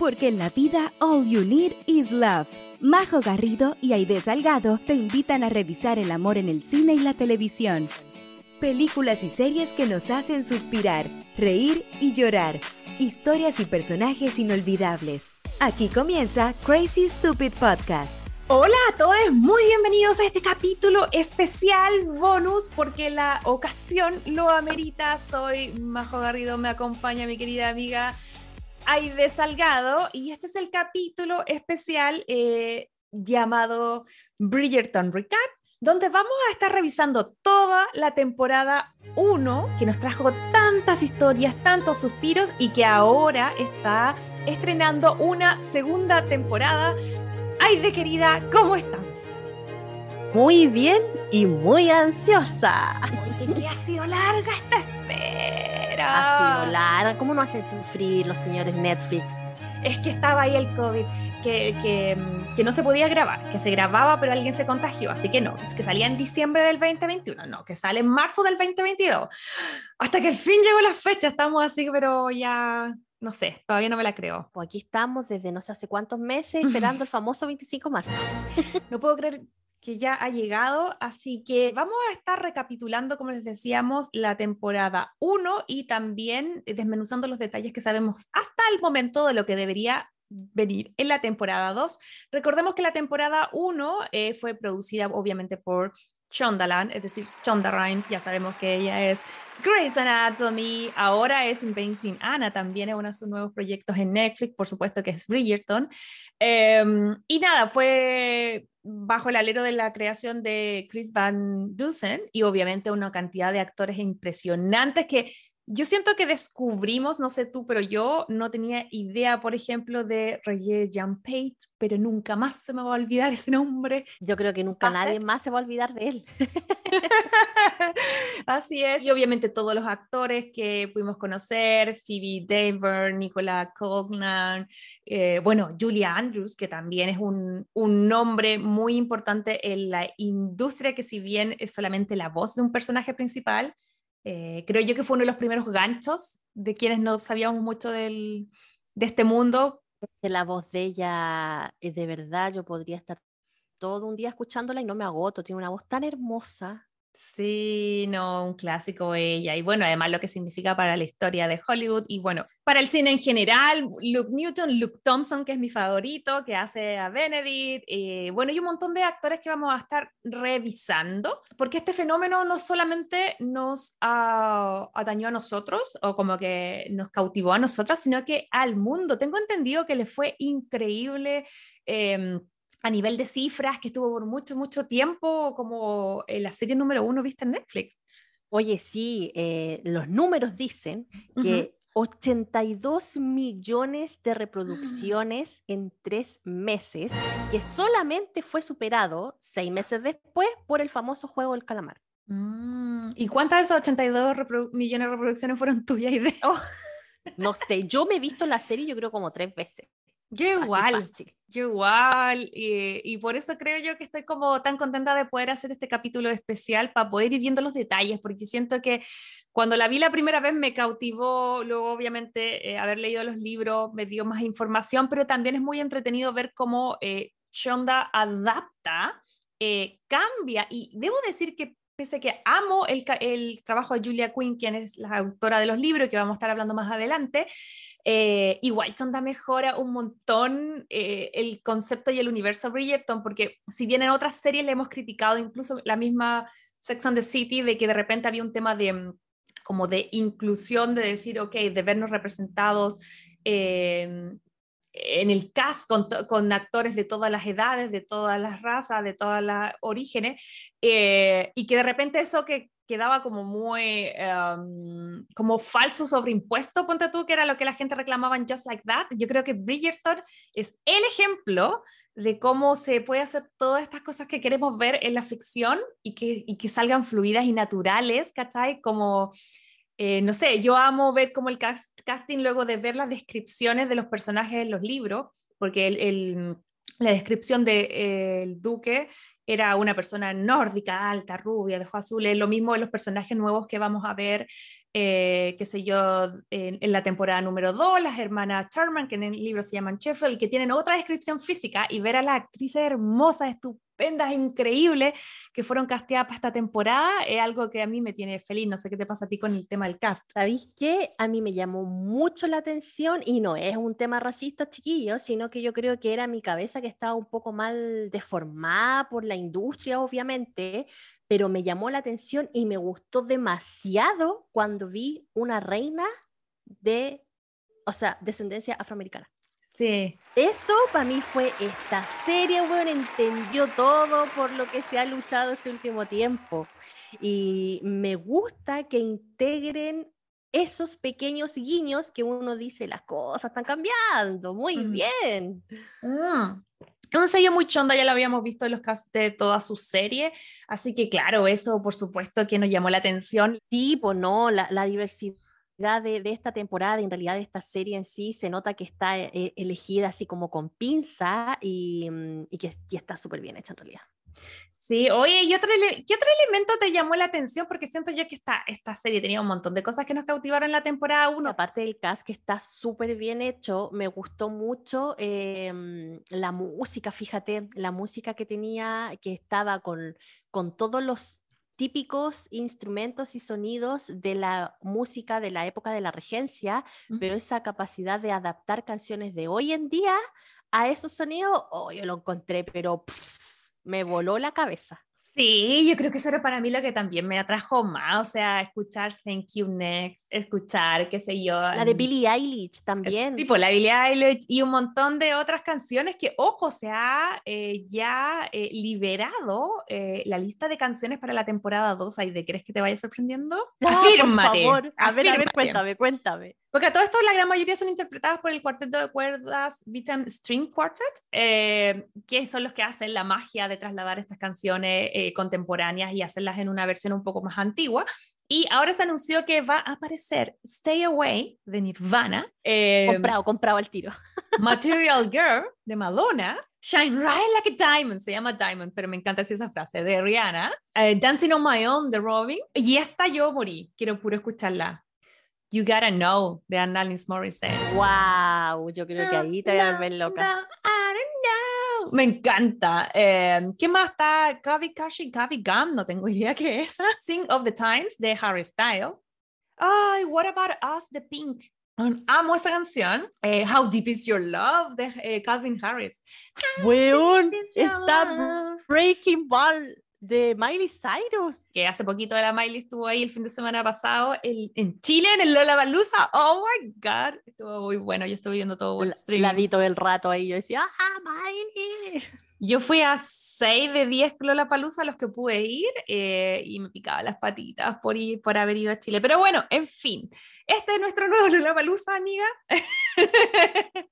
porque en la vida all you need is love. Majo Garrido y Aide Salgado te invitan a revisar el amor en el cine y la televisión. Películas y series que nos hacen suspirar, reír y llorar. Historias y personajes inolvidables. Aquí comienza Crazy Stupid Podcast. Hola a todos, muy bienvenidos a este capítulo especial bonus porque la ocasión lo amerita. Soy Majo Garrido, me acompaña mi querida amiga Aide Salgado y este es el capítulo especial eh, llamado Bridgerton Recap, donde vamos a estar revisando toda la temporada 1 que nos trajo tantas historias, tantos suspiros y que ahora está estrenando una segunda temporada. Aide querida, ¿cómo estamos? Muy bien y muy ansiosa. que ha sido larga esta espera. Ha sido larga. ¿Cómo no hacen sufrir los señores Netflix? Es que estaba ahí el COVID, que, que, que, no se podía grabar, que se grababa pero alguien se contagió, así que no, que salía en diciembre del 2021, no, que sale en marzo del 2022. Hasta que al fin llegó la fecha, estamos así, pero ya no sé, todavía no me la creo. Pues aquí estamos desde no sé hace cuántos meses esperando el famoso 25 de marzo. no puedo creer que ya ha llegado, así que vamos a estar recapitulando, como les decíamos, la temporada 1 y también desmenuzando los detalles que sabemos hasta el momento de lo que debería venir en la temporada 2. Recordemos que la temporada 1 eh, fue producida obviamente por Chondaland, es decir, Chonda Rhimes, ya sabemos que ella es Grey's Anatomy, ahora es Inventing Anna, también es uno de sus nuevos proyectos en Netflix, por supuesto que es Bridgerton. Em, y nada, fue bajo el alero de la creación de Chris Van Dusen y obviamente una cantidad de actores impresionantes que yo siento que descubrimos, no sé tú, pero yo no tenía idea, por ejemplo, de Regé Jean Page, pero nunca más se me va a olvidar ese nombre. Yo creo que nunca nadie más se va a olvidar de él. Así es. Y obviamente todos los actores que pudimos conocer, Phoebe Daver, Nicola Cognan, eh, bueno, Julia Andrews, que también es un, un nombre muy importante en la industria, que si bien es solamente la voz de un personaje principal, eh, creo yo que fue uno de los primeros ganchos de quienes no sabíamos mucho del, de este mundo. La voz de ella, es de verdad, yo podría estar todo un día escuchándola y no me agoto. Tiene una voz tan hermosa. Sí, no, un clásico ella. Y bueno, además lo que significa para la historia de Hollywood y bueno, para el cine en general, Luke Newton, Luke Thompson, que es mi favorito, que hace a Benedict, eh, bueno, y un montón de actores que vamos a estar revisando, porque este fenómeno no solamente nos atañó a nosotros o como que nos cautivó a nosotros, sino que al mundo. Tengo entendido que le fue increíble. Eh, a nivel de cifras, que estuvo por mucho, mucho tiempo como la serie número uno vista en Netflix. Oye, sí, eh, los números dicen que 82 millones de reproducciones en tres meses, que solamente fue superado seis meses después por el famoso juego del calamar. Mm, ¿Y cuántas de esas 82 millones de reproducciones fueron tuyas y de... Oh, no sé, yo me he visto la serie yo creo como tres veces. Yo igual, yo igual, y, por eso creo yo que estoy como tan contenta de poder hacer este capítulo especial para poder ir viendo los detalles, porque siento que cuando la vi la primera vez me cautivó, luego obviamente eh, haber leído los libros me dio más información, pero también es muy entretenido ver cómo eh, Shonda adapta, eh, cambia, y debo decir que pese que amo el, el, trabajo de Julia Quinn, quien es la autora de los libros, que vamos a estar hablando más adelante, eh, igual Chonda mejora un montón eh, el concepto y el universo Bridgerton, porque si bien en otras series le hemos criticado, incluso la misma Sex and the City, de que de repente había un tema de mm, como de inclusión, de decir, ok, de vernos representados eh, en el cast con, con, actores de todas las edades, de todas las razas, de todas las orígenes, y que de repente eso que quedaba como muy, em, como falso sobreimpuesto, ponte tú, que era lo que la gente reclamaba en Just Like That. Yo creo que Bridgerton es el ejemplo de cómo se puede hacer todas estas cosas que queremos ver en la ficción y que, y que salgan fluidas y naturales, ¿cachai? Como, eh, no sé, yo amo ver como el casting luego de ver las descripciones de los personajes en los libros, porque la descripción del de, el duque era una persona nórdica, alta, rubia, de ojos azules, lo mismo en los personajes nuevos que vamos a ver eh, qué sé yo, en, la temporada número 2, las hermanas Charman, que en el libro se llaman Sheffield, que tienen otra descripción física, y ver a las actrices hermosas, estupendas, increíbles, que fueron casteadas para esta temporada, es algo que a mí me tiene feliz. No sé qué te pasa a ti con el tema del cast. ¿Sabéis qué? A mí me llamó mucho la atención, y no es un tema racista, chiquillo, sino que yo creo que era mi cabeza que estaba un poco mal deformada por la industria, obviamente, pero me llamó la atención y me gustó demasiado cuando vi una reina de, o sea, descendencia afroamericana. Sí. Eso para mí fue esta serie, bueno, entendió todo por lo que se ha luchado este último tiempo. Y me gusta que integren esos pequeños guiños que uno dice, las cosas están cambiando, muy mm. bien. Mm un sello muy chonda, ya lo habíamos visto en los casts de toda su serie, así que claro, eso por supuesto que nos llamó la atención. Sí, pues no, la, diversidad de, esta temporada, en realidad de esta serie en sí, se nota que está eh, elegida así como con pinza y, mm, que, que está súper bien hecha en realidad. Sí, oye, ¿y otro, qué otro elemento te llamó la atención? Porque siento yo que esta, esta serie tenía un montón de cosas que nos cautivaron en la temporada 1. Aparte del cast que está súper bien hecho, me gustó mucho em, la música, fíjate, la música que tenía, que estaba con, con todos los típicos instrumentos y sonidos de la música de la época de la regencia, pero esa capacidad de adaptar canciones de hoy en día a esos sonidos, oh, yo lo encontré, pero me voló la cabeza. Sí, yo creo que eso era para mí lo que también me atrajo más, o sea, escuchar Thank You Next, escuchar, qué sé yo. La de Billie Eilish también. Sí, pues la Billie Eilish y un montón de otras canciones que, ojo, se ha eh, ya eh, liberado eh, la lista de canciones para la temporada 2. ¿De crees que te vaya sorprendiendo? afírmate. Por favor. A ver, a ver, cuéntame, cuéntame. Porque a todo esto la gran mayoría son interpretadas por el cuarteto de cuerdas Vitam String Quartet, eh, que son los que hacen la magia de trasladar estas canciones eh, contemporáneas y hacerlas en una versión un poco más antigua. Y ahora se anunció que va a aparecer Stay Away de Nirvana. Eh, comprado, comprado al tiro. Material Girl de Madonna. Shine Right Like a Diamond, se llama Diamond, pero me encanta esa frase, de Rihanna. Dancing on My Own de Robin. Y esta yo morí, quiero puro escucharla. You Gotta Know de Annalise Morissette. ¡Wow! Yo creo que ahí te voy a ver loca. I don't know. Me encanta. Eh, ¿Qué más está? Kavi Kashi, Kavi Gum, no tengo idea qué es. Sing of the Times de Harry Styles. Ay, What About Us de Pink. Amo esa canción. Eh, How Deep Is Your Love de eh, Calvin Harris. Weón, está Breaking Ball de Miley Cyrus. Que hace poquito la Miley estuvo ahí el fin de semana pasado en Chile, en el Lollapalooza. Oh my God, estuvo muy bueno. Yo estuve viendo todo el stream. La vi todo el rato ahí. Yo decía, ¡ah, Miley! Yo fui a 6 de 10 Lollapalooza a los que pude ir eh, y me picaba las patitas por, ir, por haber ido a Chile. Pero bueno, en fin, este es nuestro nuevo Lollapalooza, amiga.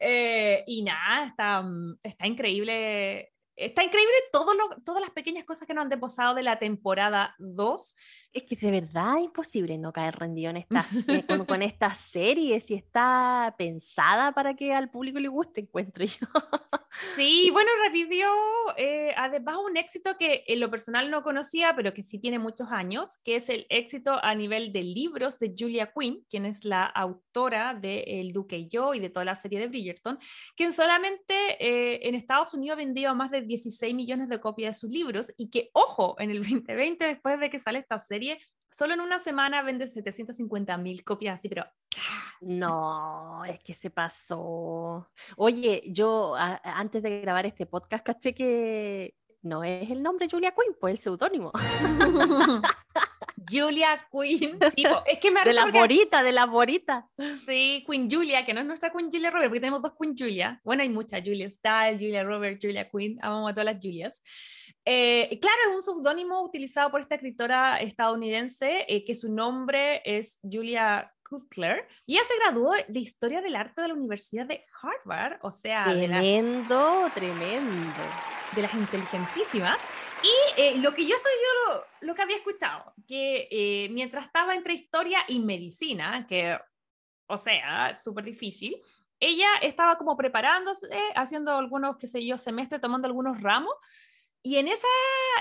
eh, y nada, está, mm, está increíble Está increíble todo todas las pequeñas cosas que nos han deposado de la temporada 2 es que de verdad es imposible no caer rendido en esta, eh, con, con esta serie, si está pensada para que al público le guste, encuentro yo. Sí, bueno, revivió eh, además un éxito que en lo personal no conocía, pero que sí tiene muchos años, que es el éxito a nivel de libros de Julia Quinn, quien es la autora de El Duque y yo y de toda la serie de Bridgerton, quien solamente eh, en Estados Unidos ha vendido más de 16 millones de copias de sus libros y que, ojo, en el 2020, después de que sale esta serie, solo en una semana vende 750 mil copias así, pero... No, es que se pasó. Oye, yo antes de grabar este podcast caché que no es el nombre Julia Quinn, pues el seudónimo. Julia Quinn, sí, es que me De la borita, de la borita. Sí, Queen Julia, que no es nuestra Queen Julia Robert, porque tenemos dos Queen Julia. Bueno, hay muchas, Julia Style, Julia Robert, Julia Quinn, amamos a todas las Julias. Eh, claro, es un seudónimo utilizado por esta escritora estadounidense, eh, que su nombre es Julia Kutler, y ella se graduó de Historia del Arte de la Universidad de Harvard, o sea... Tremendo, tremendo. De las inteligentísimas. Y eh, lo que yo estoy, yo lo, que había escuchado, que mientras estaba entre historia y medicina, que, o sea, súper difícil, ella estaba como preparándose, haciendo algunos, qué sé yo, semestres, tomando algunos ramos, y en esa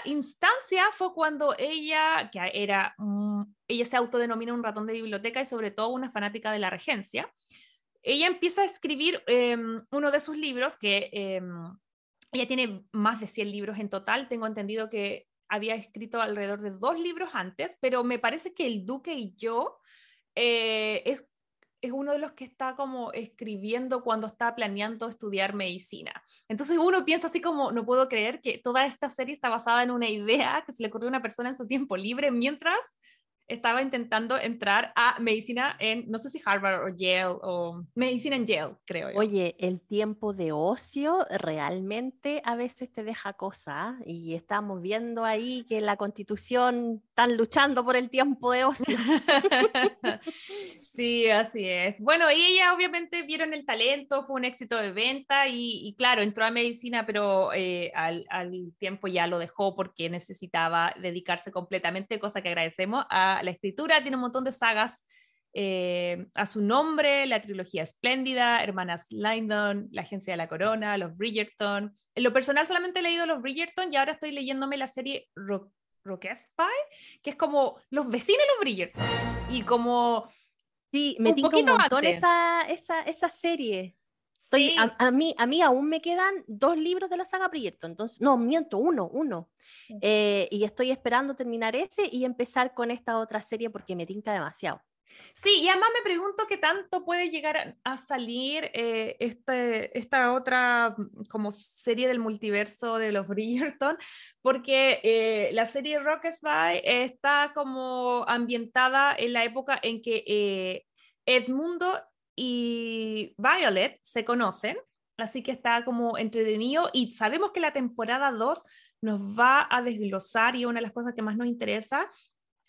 instancia fue cuando ella, que era, ella se autodenomina un ratón de biblioteca y sobre todo una fanática de la regencia, ella empieza a escribir em, uno de sus libros, que em, ella tiene más de 100 libros en total, tengo entendido que había escrito alrededor de dos libros antes, pero me parece que El Duque y yo eh, es es uno de los que está como escribiendo cuando está planeando estudiar medicina. Entonces uno piensa así como, no puedo creer que toda esta serie está basada en una idea que se le ocurrió a una persona en su tiempo libre mientras estaba intentando entrar a medicina en, no sé si Harvard o Yale o medicina en Yale, creo yo. Oye, el tiempo de ocio realmente a veces te deja cosas y estamos viendo ahí que la constitución están luchando por el tiempo de ocio. sí, así es. Bueno, y ella obviamente vieron el talento, fue un éxito de venta y, claro, entró a medicina, pero eh, al, al tiempo ya lo dejó porque necesitaba dedicarse completamente, cosa que agradecemos a la escritura, tiene un montón de sagas eh, a su nombre, la trilogía Espléndida, Hermanas Lyndon, La Agencia de la Corona, Los Bridgerton. En lo personal solamente he leído Los Bridgerton y ahora estoy leyéndome la serie Rock, Spy, que es como los vecinos de los Bridgerton. Y como... Sí, me un un montón esa, esa, esa serie. a, mí, a mí aún me quedan dos libros de la saga Bridgerton, entonces, no, miento, uno, uno. Eh, y estoy esperando terminar ese y empezar con esta otra serie porque me tinca demasiado. Sí, y además me pregunto qué tanto puede llegar a, salir eh, este, esta otra mm, como serie del multiverso de los Bridgerton, porque eh, la serie Rock Spy está como ambientada en la época en que Edmundo y Violet se conocen, así que está como entretenido y sabemos que la temporada 2 nos va a desglosar y una de las cosas que más nos interesa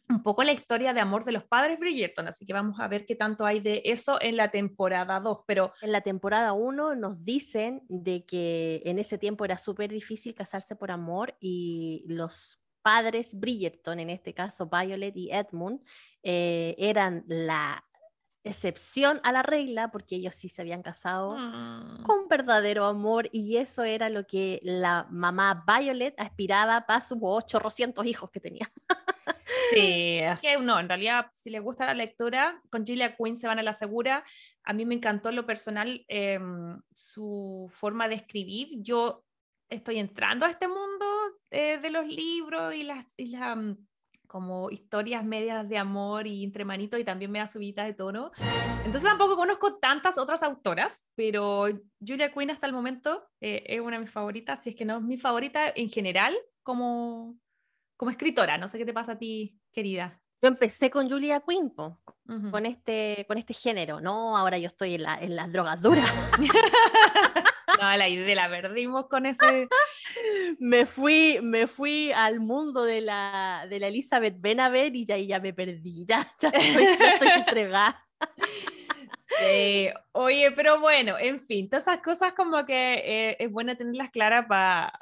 un poco la historia de amor de los padres Bridgerton, así que vamos a ver qué tanto hay de eso en la temporada 2, pero... En la temporada 1 nos dicen de que en ese tiempo era súper difícil casarse por amor y los padres Bridgerton, en este caso Violet y Edmund, eh, eran la excepción a la regla porque ellos sí se habían casado mm. con verdadero amor y eso era lo que la mamá Violet aspiraba para sus 800 hijos que tenía. Sí, que no, en realidad si les gusta la lectura, con Julia Quinn se van a la segura. A mí me encantó lo personal em, su forma de escribir. Yo estoy entrando a este mundo eh, de los libros y las, y las mm, como historias medias de amor y entre manitos y también me da subida de tono. Entonces tampoco conozco tantas otras autoras, pero Julia Quinn hasta el momento eh, es una de mis favoritas, si es que no es mi favorita en general como, como escritora. No sé qué te pasa a ti, querida. Yo empecé con Julia Quinn, con, este, con este género, ¿no? Ahora yo estoy en, la, en las drogas duras. no, la idea la perdimos con ese. me, fui, me fui al mundo de la, de la Elizabeth Benavent y ya, ya me perdí, ya, ya estoy, entregada. Sí. Oye, pero bueno, en fin, todas esas cosas como que eh, es bueno tenerlas claras para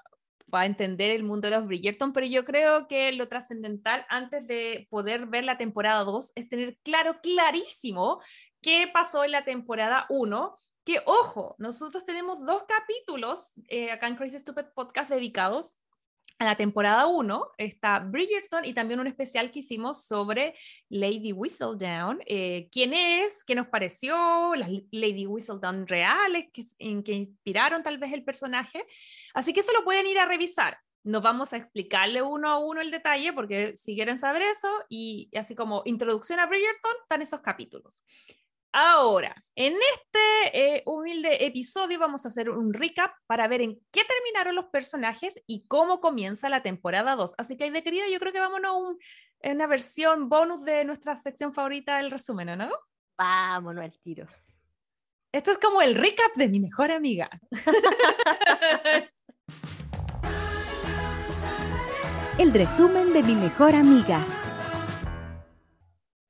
para entender el mundo de los Bridgerton, pero yo creo que lo trascendental antes de poder ver la temporada 2 es tener claro, clarísimo, qué pasó en la temporada 1 que ojo, nosotros tenemos dos capítulos eh, acá en Crazy Stupid Podcast dedicados a la temporada 1 está Bridgerton y también un especial que hicimos sobre Lady Whistledown. Eh, ¿Quién es? ¿Qué nos pareció? Las Lady Whistledown reales que, en que inspiraron tal vez el personaje. Así que eso lo pueden ir a revisar. No vamos a explicarle uno a uno el detalle porque si quieren saber eso y así como introducción a Bridgerton están esos capítulos. Ahora, en este eh, humilde episodio vamos a hacer un recap para ver en qué terminaron los personajes y cómo comienza la temporada 2. Así que, de querida, yo creo que vámonos a una versión bonus de nuestra sección favorita del resumen, ¿no? Vámonos al tiro. Esto es como el recap de mi mejor amiga. el resumen de mi mejor amiga.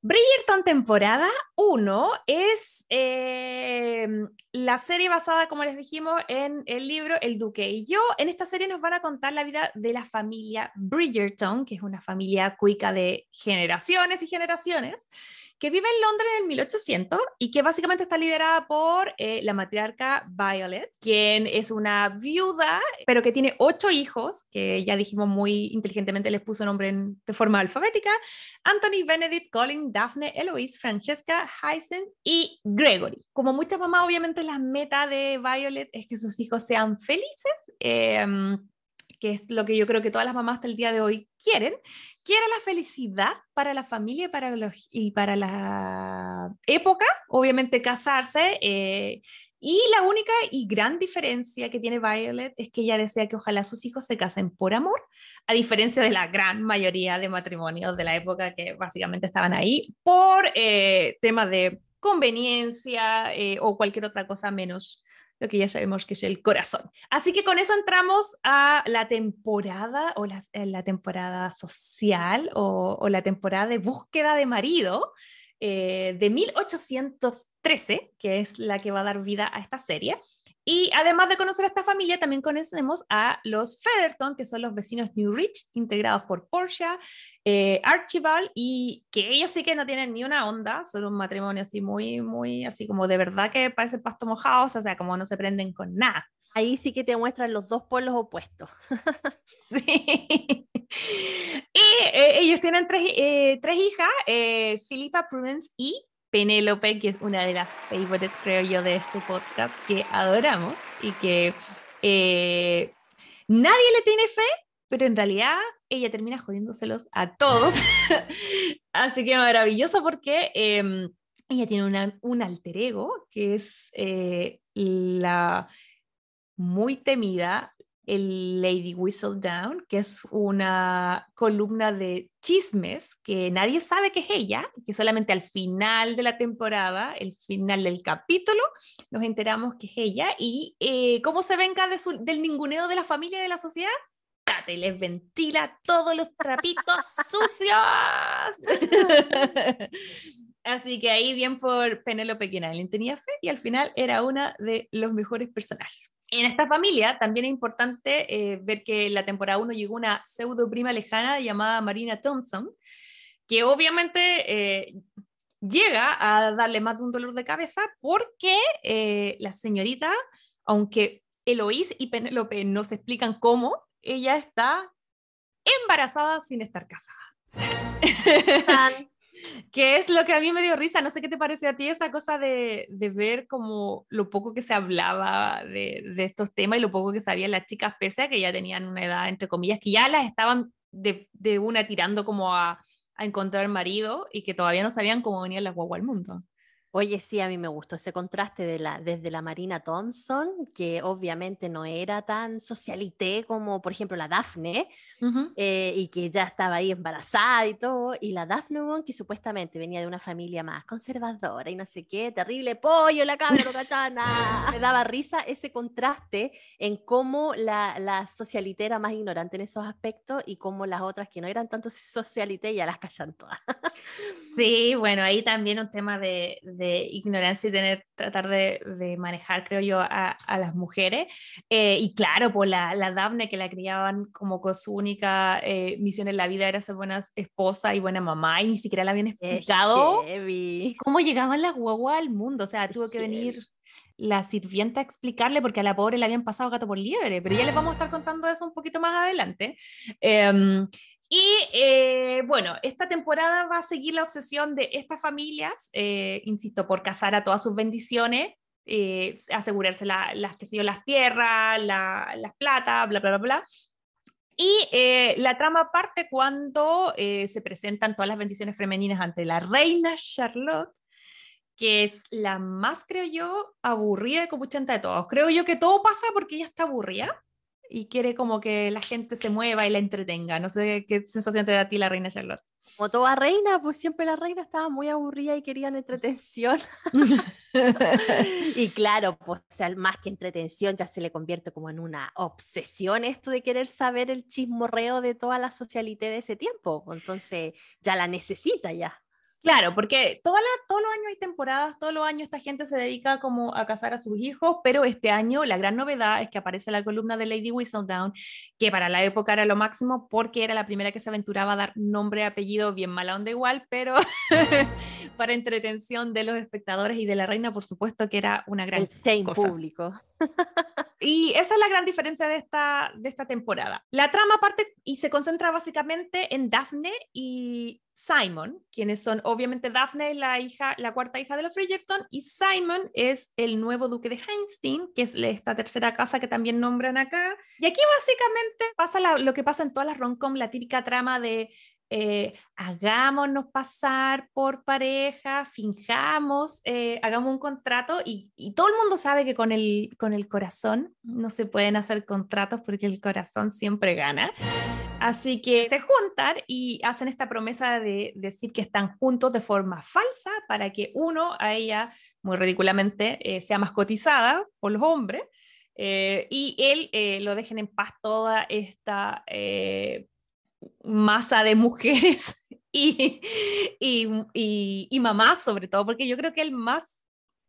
Bridgerton temporada 1 es eh, la serie basada, como les dijimos, en el libro El Duque y yo. En esta serie nos van a contar la vida de la familia Bridgerton, que es una familia cuica de generaciones y generaciones, que vive en Londres en el 1800 y que básicamente está liderada por eh, la matriarca Violet, quien es una viuda, pero que tiene ocho hijos, que ya dijimos muy inteligentemente les puso nombre de forma alfabética, Anthony, Benedict, Colin, Daphne, Eloise, Francesca, Hyacinth y Gregory. Como muchas mamás, obviamente la meta de Violet es que sus hijos sean felices. Em, que es lo que yo creo que todas las mamás del día de hoy quieren, quiere la felicidad para la familia y para, los, y para la época, obviamente casarse. Eh, y la única y gran diferencia que tiene Violet es que ella desea que ojalá sus hijos se casen por amor, a diferencia de la gran mayoría de matrimonios de la época que básicamente estaban ahí por eh, temas de conveniencia eh, o cualquier otra cosa menos lo que ya sabemos que es el corazón. Así que con eso entramos a la temporada o la, eh, la temporada social o, la temporada de búsqueda de marido eh, de 1813, que es la que va a dar vida a esta serie. Y además de conocer a esta familia, también conocemos a los Featherton, que son los vecinos New Rich, integrados por Portia, eh, Archibald, y que ellos sí que no tienen ni una onda, son un matrimonio así muy, muy, así como de verdad que parece pasto mojado, o sea, como no se prenden con nada. Ahí sí que te muestran los dos polos opuestos. sí. Y eh, ellos tienen tres, eh, tres hijas, eh, Philippa, Prudence y Penélope, que es una de las favorites, creo yo, de este podcast, que adoramos y que eh, nadie le tiene fe, pero en realidad ella termina jodiéndoselos a todos. Así que maravilloso porque eh, ella tiene una, un alter ego, que es eh, la muy temida el Lady Whistledown, que es una columna de chismes que nadie sabe que es ella, que solamente al final de la temporada, el final del capítulo, nos enteramos que es ella. ¿Y eh, cómo se venga de su, del ninguneo de la familia y de la sociedad? Tate, les ventila todos los trapitos sucios. Así que ahí bien por Penélope, quien alguien tenía fe y al final era una de los mejores personajes. En esta familia también es importante eh, ver que en la temporada 1 llegó una pseudo prima lejana llamada Marina Thompson, que obviamente eh, llega a darle más de un dolor de cabeza porque eh, la señorita, aunque Eloís y Penélope no se explican cómo, ella está embarazada sin estar casada. que es lo que a mí me dio risa. No sé qué te parece a ti esa cosa de, de ver como lo poco que se hablaba de, de, estos temas y lo poco que sabían las chicas, pese a que ya tenían una edad, entre comillas, que ya las estaban de, de una tirando como a, a, encontrar marido y que todavía no sabían cómo venían las guagua al mundo. Oye, sí, a mí me gustó ese contraste de la, desde la Marina Thompson, que obviamente no era tan socialité como, por ejemplo, la Daphne, uh -huh. eh, y que ya estaba ahí embarazada y todo, y la Daphne, que supuestamente venía de una familia más conservadora y no sé qué, terrible pollo, la cabra, cachana. me daba risa ese contraste en cómo la, la socialité era más ignorante en esos aspectos y cómo las otras que no eran tanto socialité ya las callan todas. sí, bueno, ahí también un tema de, de de ignorancia y tener, tratar de, de manejar, creo yo, a, a las mujeres. Eh, y claro, pues la, la, Daphne que la criaban como con su única eh, misión en la vida era ser buena esposa y buena mamá y ni siquiera la habían explicado cómo llegaban las guaguas al mundo. O sea, tuvo que venir la sirvienta a explicarle porque a la pobre le habían pasado gato por liebre, pero ya les vamos a estar contando eso un poquito más adelante. Eh, y eh, bueno, esta temporada va a seguir la obsesión de estas familias, eh, insisto, por casar a todas sus bendiciones, eh, asegurarse la, las, que las tierras, la, las plata, bla, bla, bla, bla. Y eh, la trama parte cuando se presentan todas las bendiciones femeninas ante la reina Charlotte, que es la más, creo yo, aburrida y copuchenta de todos. Creo yo que todo pasa porque ella está aburrida y quiere como que la gente se mueva y la entretenga. No sé qué sensación te da a ti la reina Charlotte. Como toda reina, pues siempre la reina estaba muy aburrida y querían entretención. y claro, pues o sea, más que entretención ya se le convierte como en una obsesión esto de querer saber el chismorreo de toda la socialité de ese tiempo. Entonces ya la necesita ya. Claro, porque todos los años hay temporadas, todos los años esta gente se dedica como a casar a sus hijos, pero este año la gran novedad es que aparece la columna de Lady Whistledown, que para la época era lo máximo porque era la primera que se aventuraba a dar nombre apellido bien mala onda igual, pero para entretención de los espectadores y de la reina, por supuesto que era una gran El cosa. público. Y esa es la gran diferencia de esta, de esta temporada. La trama parte y se concentra básicamente en Daphne y Simon, quienes son obviamente Daphne, la hija, la cuarta hija de los Bridgerton, y Simon es el nuevo duque de Heinstein, que es esta tercera casa que también nombran acá. Y aquí básicamente pasa lo que pasa en todas las rom-com, la típica trama de eh, hagámonos pasar por pareja, finjamos, eh, hagamos un contrato y, todo el mundo sabe que con el, con el corazón no se pueden hacer contratos porque el corazón siempre gana. Así que se juntan y hacen esta promesa de decir que están juntos de forma falsa para que uno a ella, muy ridículamente, eh, sea mascotizada por los hombres. Eh, y él eh, lo dejen en paz toda esta eh, masa de mujeres y, y, y, y, mamás sobre todo, porque yo creo que el más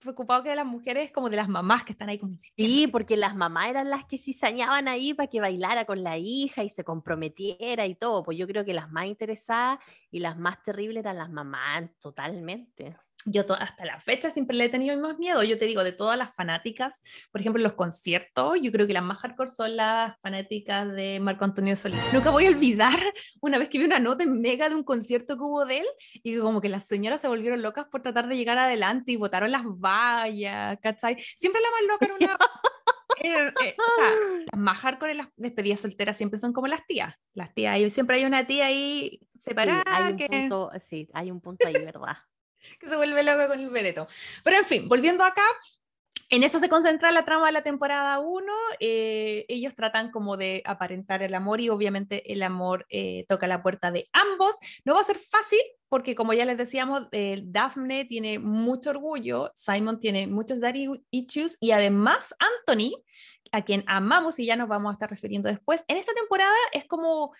preocupado que de las mujeres como de las mamás que están ahí Sí, porque las mamás eran las que cizañaban ahí para que bailara con la hija y se comprometiera y todo, pues yo creo que las más interesadas y las más terribles eran las mamás totalmente yo hasta la fecha siempre le he tenido más miedo. Yo te digo, de todas las fanáticas, por ejemplo, en los conciertos, yo creo que las más hardcore son las fanáticas de Marco Antonio Solís. Nunca voy a olvidar una vez que vi una nota en mega de un concierto que hubo de él y como que las señoras se volvieron locas por tratar de llegar adelante y botaron las vallas, ¿cachai? Siempre la más loca era una... Eh, eh, o sea, las más hardcore en las despedidas solteras siempre son como las tías. Las tías, siempre hay una tía ahí separada. Sí, hay un que... punto, sí, hay un punto ahí, ¿verdad? que se vuelve loca con el vereto. Pero en fin, volviendo acá, en eso se concentra la trama de la temporada 1. Eh, ellos tratan como de aparentar el amor y obviamente el amor eh, toca la puerta de ambos. No va a ser fácil porque como ya les decíamos, eh, Daphne tiene mucho orgullo, Simon tiene muchos daddy issues y además Anthony, a quien amamos y ya nos vamos a estar refiriendo después, en esta temporada es como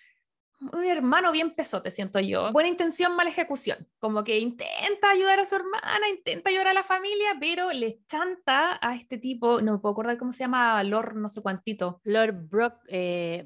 un hermano bien pesote, siento yo. Buena intención, mala ejecución. Como que intenta ayudar a su hermana, intenta ayudar a la familia, pero le chanta a este tipo, no me puedo acordar cómo se llama, Lord no sé cuántito. Lord Brook, eh,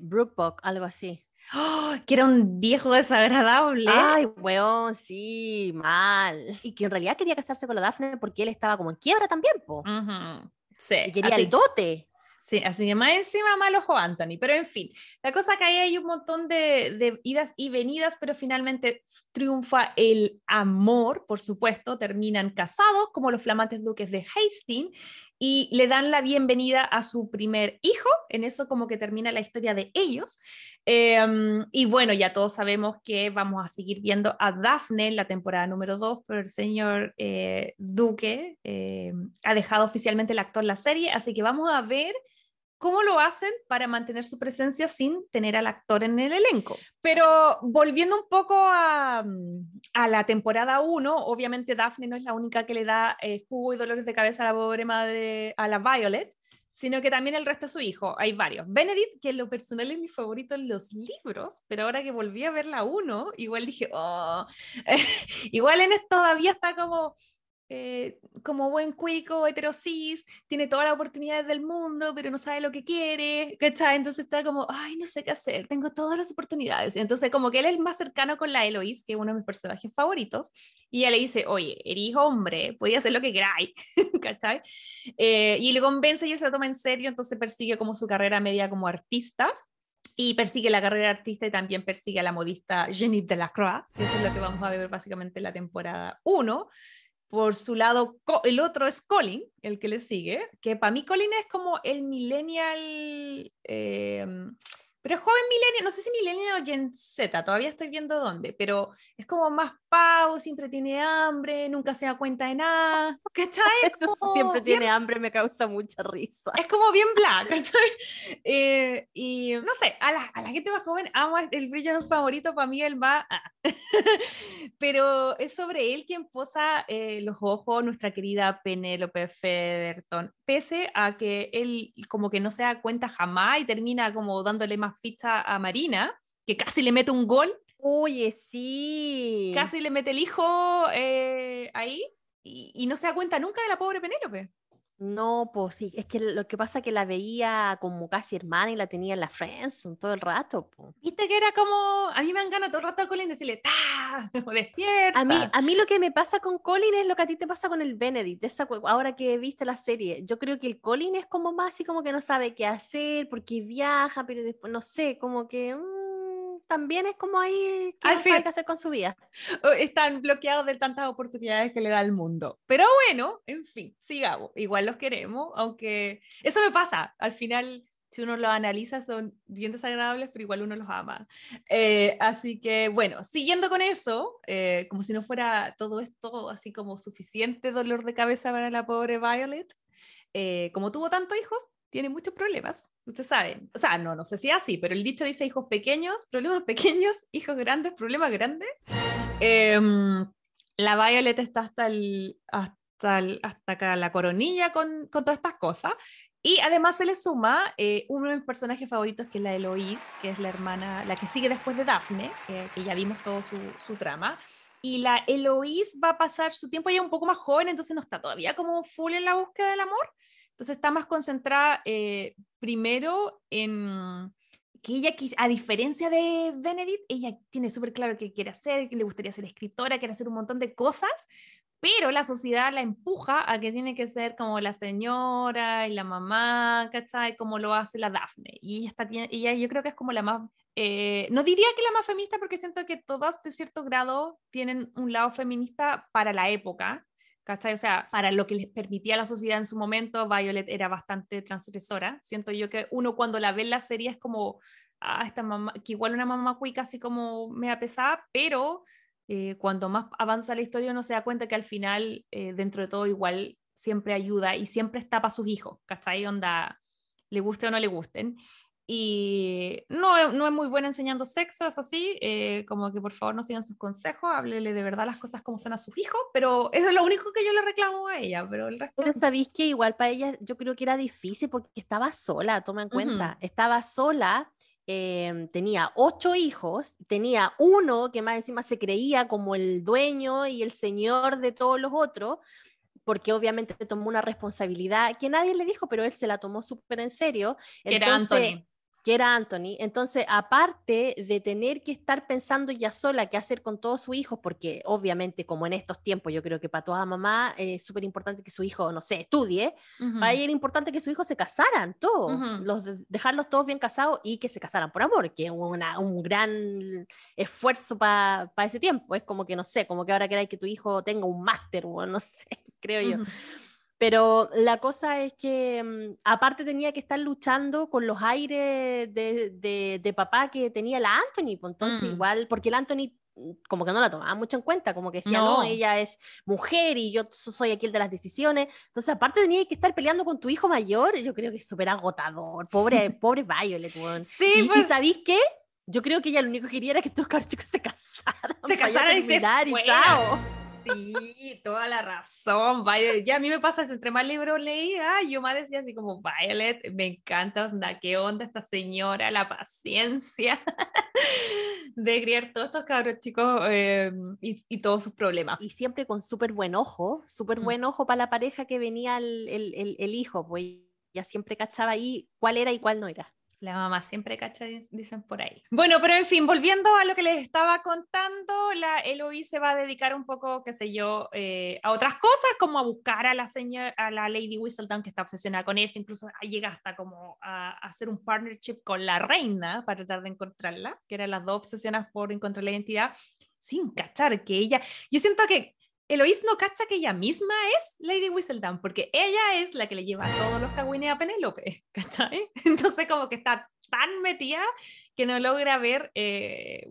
algo así. Oh, que era un viejo desagradable. Ay, weón, sí, mal. Y que en realidad quería casarse con la Daphne porque él estaba como en quiebra también, po. Uh -huh. Sí. Y quería así. el dote. Sí, así que más encima mal ojo Anthony. Pero en fin, la cosa que ahí hay un montón de, de, idas y venidas, pero finalmente triunfa el amor, por supuesto. Terminan casados como los flamantes duques de Hastings y le dan la bienvenida a su primer hijo. En eso como que termina la historia de ellos. Eh, y bueno, ya todos sabemos que vamos a seguir viendo a Daphne en la temporada número 2, pero el señor eh, Duque eh, ha dejado oficialmente el actor la serie, así que vamos a ver cómo lo hacen para mantener su presencia sin tener al actor en el elenco. Pero volviendo un poco a, a la temporada 1, obviamente Daphne no es la única que le da eh, jugo y dolores de cabeza a la pobre madre, a la Violet, sino que también el resto de su hijo. Hay varios. Benedict, que en lo personal es mi favorito en los libros, pero ahora que volví a ver la 1, igual dije, oh, igual en todavía está como eh, como buen cuico, heterosis, tiene todas las oportunidades del mundo, pero no sabe lo que quiere, ¿cachai? Entonces está como, ay, no sé qué hacer, tengo todas las oportunidades. Entonces como que él es más cercano con la Eloise, que es uno de mis personajes favoritos, y ella le dice, oye, eres hombre, podía hacer lo que queráis, ¿cachai? Eh, y le convence y él se lo toma en serio, entonces persigue como su carrera media como artista, y persigue la carrera artista y también persigue a la modista Jenny Delacroix, que eso es lo que vamos a ver básicamente en la temporada 1 por su lado, el otro es Colin, el que le sigue, que para mí Colin es como el millennial, eh, pero joven millennial, no sé si millennial o Gen Z, todavía estoy viendo dónde, pero es como más pau, siempre tiene hambre, nunca se da cuenta de nada, ¿cachai? siempre tiene bien, hambre, me causa mucha risa. Es como bien black, ¿cachai? Eh, y no sé, a la, a la, gente más joven amo el villano favorito, para mí él va, ah. pero es sobre él quien posa eh, los ojos nuestra querida Penélope Federton, pese a que él como que no se da cuenta jamás y termina como dándole más ficha a Marina, que casi le mete un gol Oye, sí. Casi le mete el hijo eh, ahí y, y no se da cuenta nunca de la pobre Penélope. No, pues sí, es que lo que pasa es que la veía como casi hermana y la tenía en la Friends todo el rato. po. Viste que era como, a mí me dan ganas todo el rato a Colin decirle, ¡ta! Despierta. A mí, a mí lo que me pasa con Colin es lo que a ti te pasa con el Benedict, esa, ahora que viste la serie. Yo creo que el Colin es como más así como que no sabe qué hacer, porque viaja, pero después no sé, como que mm, también es como ahí que Al no fin- sabe qué hacer con su vida. o están bloqueados de tantas oportunidades que le da el mundo. Pero bueno, en fin, sigamos. Igual los queremos, aunque eso me pasa. Al final, si uno lo analiza, son bien desagradables, pero igual uno los ama. Eh, así que bueno, siguiendo con eso, eh, como si no fuera todo esto así como suficiente dolor de cabeza para la pobre Violet, eh, como tuvo tantos hijos, tiene muchos problemas, ustedes saben. O sea, no, no sé si es así, pero el dicho dice hijos pequeños, problemas pequeños, hijos grandes, problemas grandes. Em, la Violet está hasta, el, hasta, el- hasta acá la coronilla con, con todas estas cosas. Y además se le suma eh, uno de mis personajes favoritos, que es la Eloise, que es la hermana, la que sigue después de Daphne, eh, que ya vimos todo su, su trama. Y la Eloise va a pasar su tiempo ya un poco más joven, entonces no está todavía como full en la búsqueda del amor. Entonces está más concentrada eh, primero en que ella, a diferencia de Benedict, ella tiene súper claro qué quiere hacer, que le gustaría ser escritora, quiere hacer un montón de cosas, pero la sociedad la empuja a que tiene que ser como la señora y la mamá, ¿cachai? Como lo hace la Daphne. Y tiene- ella yo creo que es como la más, eh, no diría que la más feminista, porque siento que todas de cierto grado tienen un lado feminista para la época, ¿cachai? O sea, para lo que les permitía la sociedad en su momento, Violet era bastante transgresora. Siento yo que uno cuando la ve en la serie es como, ah, esta mamá, que igual una mamá cuica así como mea pesada, pero eh, cuando más avanza la historia uno se da cuenta que al final, eh, dentro de todo, igual siempre ayuda y siempre está para sus hijos, ¿cachai? Onda, le guste o no le gusten. Y no, no es muy buena enseñando sexo, eso sí, eh, como que por favor no sigan sus consejos, háblele de verdad las cosas como son a sus hijos, pero eso es lo único que yo le reclamo a ella, pero el resto... Pero sabéis que igual para ella yo creo que era difícil porque estaba sola, toma en cuenta, estaba sola, em, tenía ocho hijos, tenía uno que más encima se creía como el dueño y el señor de todos los otros, porque obviamente tomó una responsabilidad que nadie le dijo, pero él se la tomó súper en serio. que era Entonces, Anthony. Que era Anthony. Entonces, aparte de tener que estar pensando ya sola qué hacer con todos sus hijos, porque obviamente como en estos tiempos yo creo que para toda mamá es súper importante que su hijo, no sé, estudie, para ella era importante que sus hijos se casaran todos, los de- dejarlos todos bien casados y que se casaran por amor, que es un gran esfuerzo para ese tiempo. Es como que, no sé, como que ahora queráis que tu hijo tenga un máster, o no sé, creo yo. Pero la cosa es que mm, aparte tenía que estar luchando con los aires de, de- de papá que tenía la Anthony, pues entonces Mm. igual, porque el Anthony mm, como que no la tomaba mucho en cuenta, como que decía, no, No. ella es mujer y yo so- soy aquí el de las decisiones. Entonces aparte tenía que estar peleando con tu hijo mayor, yo creo que es súper agotador, pobre, pobre Violet, weón. Sí, Y, y pues, ¿sabéis qué? Yo creo que ella lo único que quería era que estos cabros chicos se casaran. Se ya casaran y se y chao. Sí, toda la razón. Violet, ya a mí me pasa, entre más libros leí, ay, yo más decía así como, Violet, me encanta, onda, qué onda esta señora, la paciencia de criar todos estos cabros chicos eh, y, y todos sus problemas. y siempre con súper buen ojo, súper Mm. buen ojo para la pareja que venía el, el- el- el hijo, pues ya siempre cachaba ahí cuál era y cuál no era. La mamá siempre cacha, di- dicen por ahí. Bueno, pero en fin, volviendo a lo que les estaba contando, la Eloise se va a dedicar un poco, qué sé yo, eh, a otras cosas, como a buscar a la señora, a la Lady Whistledown, que está obsesionada con eso, incluso llega hasta como a, a hacer un partnership con la reina para tratar de encontrarla, que eran las dos obsesionadas por encontrar la identidad, sin cachar que ella, yo siento que Eloise no cacha que ella misma es Lady Whistledown, porque ella es la que le lleva todos los cagüines a Penélope, ¿cachai? Entonces como que está tan metida que no logra ver, eh,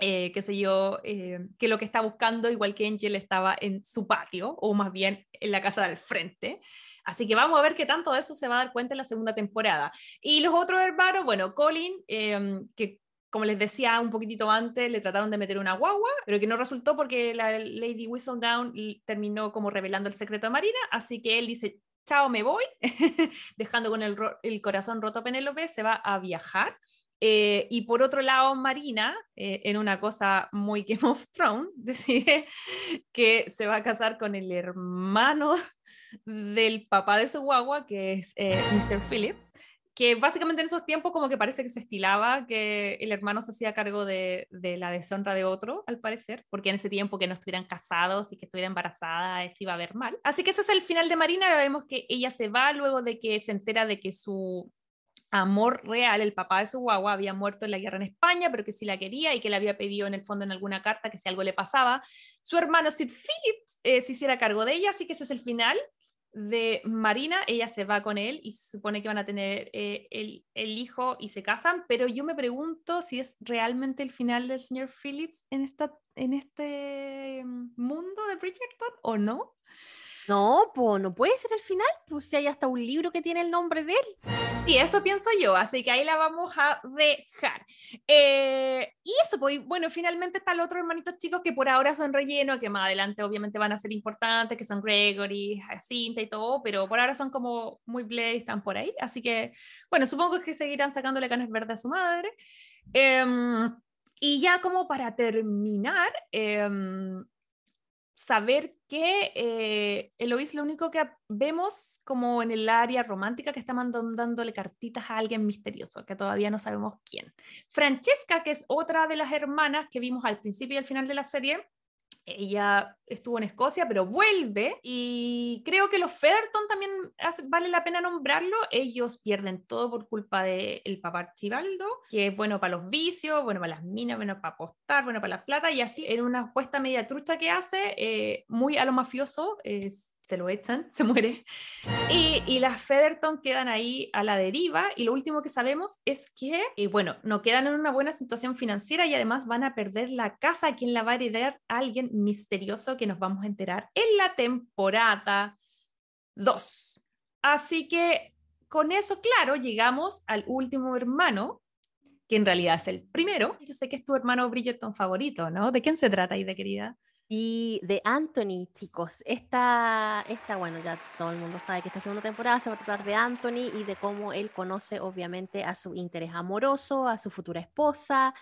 eh, qué sé yo, eh, que lo que está buscando, igual que Angel, estaba en su patio, o más bien en la casa del frente. Así que vamos a ver qué tanto de eso se va a dar cuenta en la segunda temporada. Y los otros hermanos, bueno, Colin, eh, que como les decía un poquitito antes, le trataron de meter una guagua, pero que no resultó porque la Lady Whistledown terminó como revelando el secreto de Marina, así que él dice, chao, me voy, dejando con el, el corazón roto a Penélope, se va a viajar Eh, y por otro lado, Marina, eh, en una cosa muy Game of Thrones, decide que se va a casar con el hermano del papá de su guagua, que es eh, Mr. Phillips, que básicamente en esos tiempos como que parece que se estilaba que el hermano se hacía cargo de, la deshonra de otro, al parecer, porque en ese tiempo que no estuvieran casados y que estuviera embarazada, se iba a ver mal. Así que ese es el final de Marina, vemos que ella se va luego de que se entera de que su amor real, el papá de su guagua, había muerto en la guerra en España, pero que sí la quería y que le había pedido en el fondo en alguna carta que si algo le pasaba, su hermano Sid Phillips eh, se hiciera cargo de ella, así que ese es el final de Marina, ella se va con él y se supone que van a tener eh, el, el, hijo y se casan, pero yo me pregunto si es realmente el final del señor Phillips en, esta, en este mundo de Bridgerton o no. No, pues no puede ser el final, pues si hay hasta un libro que tiene el nombre de él. Y eso pienso yo, así que ahí la vamos a dejar. Eh, y eso, pues bueno, finalmente está el otro hermanito chicos que por ahora son relleno, que más adelante obviamente van a ser importantes, que son Gregory, Jacinta y todo, pero por ahora son como muy blade, están por ahí. Así que, bueno, supongo que seguirán sacándole canas verdes a su madre. Em, y ya como para terminar, eh, saber que eh, Eloís lo único que vemos como en el área romántica que está mandándole cartitas a alguien misterioso, que todavía no sabemos quién. Francesca, que es otra de las hermanas que vimos al principio y al final de la serie, ella estuvo en Escocia, pero vuelve y creo que los Ferton también vale la pena nombrarlo. Ellos pierden todo por culpa del el papá Archibaldo, que es bueno para los vicios, bueno para las minas, bueno para apostar, bueno para las plata y así en una apuesta media trucha que hace, eh, muy a lo mafioso, es se lo echan, se muere. Y, y, las Featherton quedan ahí a la deriva y lo último que sabemos es que, y bueno, no quedan en una buena situación financiera y además van a perder la casa a quien la va a heredar alguien misterioso que nos vamos a enterar en la temporada 2. Así que con eso, claro, llegamos al último hermano, que en realidad es el primero. Yo sé que es tu hermano Bridgerton favorito, ¿no? ¿De quién se trata, de querida? Y de Anthony, chicos, esta, esta, bueno, ya todo el mundo sabe que esta segunda temporada se va a tratar de Anthony y de cómo él conoce obviamente a su interés amoroso, a su futura esposa.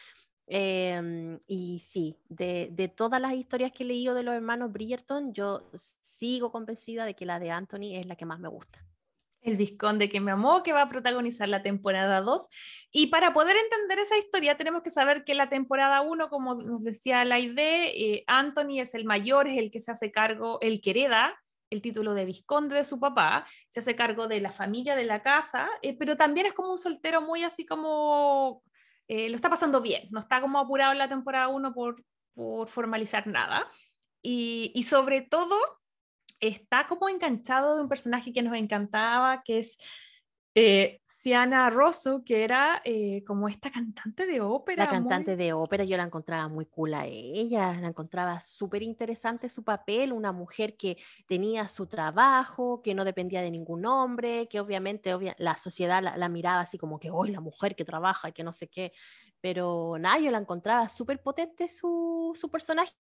Em, y sí, de, de, todas las historias que he leído de los hermanos Bridgerton, yo sigo convencida de que la de Anthony es la que más me gusta el Visconde que me amó, que va a protagonizar la temporada 2. Y para poder entender esa historia tenemos que saber que la temporada 1, como nos decía la idea, eh, Anthony es el mayor, es el que se hace cargo, el que hereda el título de Visconde de su papá, se hace cargo de la familia, de la casa, eh, pero también es como un soltero muy así como, eh, lo está pasando bien, no está como apurado en la temporada 1 por, por formalizar nada. Y, y sobre todo está como enganchado de un personaje que nos encantaba, que es eh, Siana Rosso, que era eh, como esta cantante de ópera. La cantante de ópera, yo la encontraba muy cool a ella, la encontraba súper interesante su papel, una mujer que tenía su trabajo, que no dependía de ningún hombre, que obviamente la sociedad la, miraba así como que, hoy la mujer que trabaja y que no sé qué, pero nada, yo la encontraba súper potente su, su personaje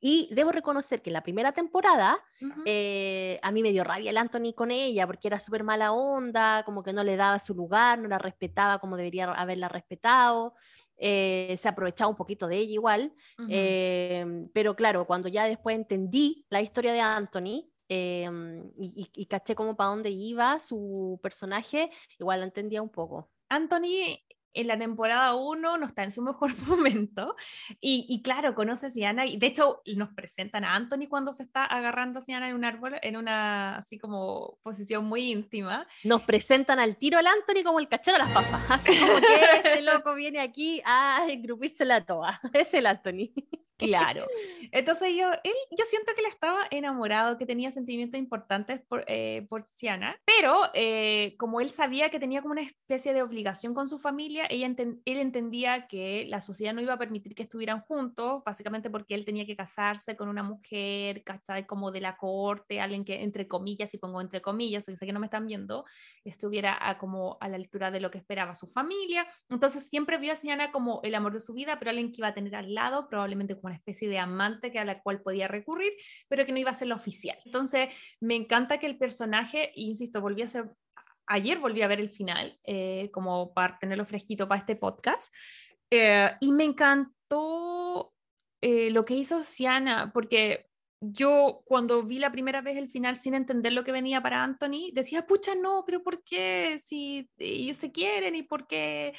y debo reconocer que en la primera temporada eh, a mí me dio rabia el Anthony con ella porque era súper mala onda, como que no le daba su lugar, no la respetaba como debería haberla respetado. Eh, se aprovechaba un poquito de ella igual, em, pero claro, cuando ya después entendí la historia de Anthony, y, y, caché como para dónde iba su personaje, igual lo entendía un poco. Anthony en la temporada 1 no está en su mejor momento. Y, y, claro, conoce a Siana. Y de hecho, nos presentan a Anthony cuando se está agarrando a Siana en un árbol, en una así como posición muy íntima. Nos presentan al tiro al Anthony como el cachero a las papas. Así como que este loco viene aquí a engrupirse la toa. Es el Anthony. Claro. Entonces yo, él, yo siento que él estaba enamorado, que tenía sentimientos importantes por, eh, por Siana, pero eh, como él sabía que tenía como una especie de obligación con su familia, ella él entendía que la sociedad no iba a permitir que estuvieran juntos, básicamente porque él tenía que casarse con una mujer, ¿cachai? Como de la corte, alguien que, entre comillas, y pongo entre comillas, porque sé que no me están viendo, estuviera a, como a la altura de lo que esperaba su familia. Entonces siempre vio a Siana como el amor de su vida, pero alguien que iba a tener al lado, probablemente una especie de amante que a la cual podía recurrir, pero que no iba a ser la oficial. Entonces, me encanta que el personaje, insisto, volvió a ser ayer volví a ver el final, eh, como para tenerlo fresquito para este podcast, eh, y me encantó lo que hizo Siana, porque yo cuando vi la primera vez el final sin entender lo que venía para Anthony, decía, pucha, no, pero ¿por qué? Si ellos se quieren y por qué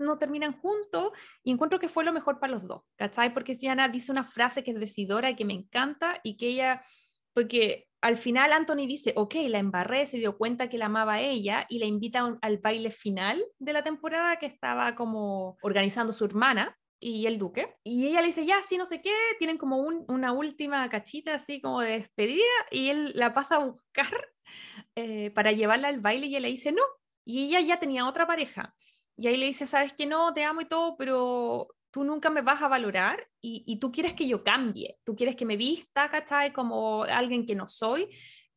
no, terminan juntos. Y encuentro que fue lo mejor para los dos, ¿cachai? Porque Siana dice una frase que es decidora y que me encanta y que ella, porque al final Anthony dice, ok, la embarré, se dio cuenta que la amaba a ella y la invita al baile final de la temporada que estaba como organizando su hermana y el duque. Y ella le dice, ya, sí, no sé qué, tienen como una última cachita así como de despedida y él la pasa a buscar eh, para llevarla al baile y ella le dice, no. Y ella ya tenía otra pareja. Y ahí le dice, sabes que no, te amo y todo, pero tú nunca me vas a valorar y, tú quieres que yo cambie, tú quieres que me vista, ¿cachai? Como alguien que no soy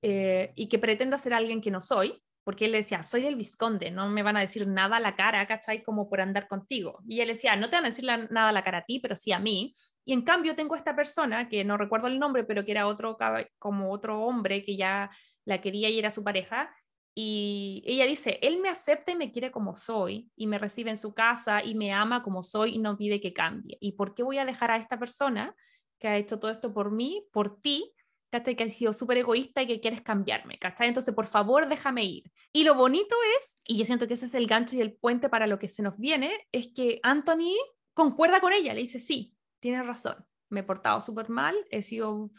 eh, y que pretenda ser alguien que no soy porque él decía, soy el visconde, no me van a decir nada a la cara, ¿cachai? Como por andar contigo. Y él decía, no te van a decir nada a la cara a ti, pero sí a mí. Y en cambio tengo esta persona, que no recuerdo el nombre, pero que era otro, como otro hombre que ya la quería y era su pareja. Y ella dice, él me acepta y me quiere como soy, y me recibe en su casa y me ama como soy y no pide que cambie. ¿Y por qué voy a dejar a esta persona que ha hecho todo esto por mí, por ti, ¿cachai? Que has sido súper egoísta y que quieres cambiarme, ¿cachai? Entonces, por favor, déjame ir. Y lo bonito es, y yo siento que ese es el gancho y el puente para lo que se nos viene, es que Anthony concuerda con ella, le dice, sí, tienes razón, me he portado súper mal, he sido,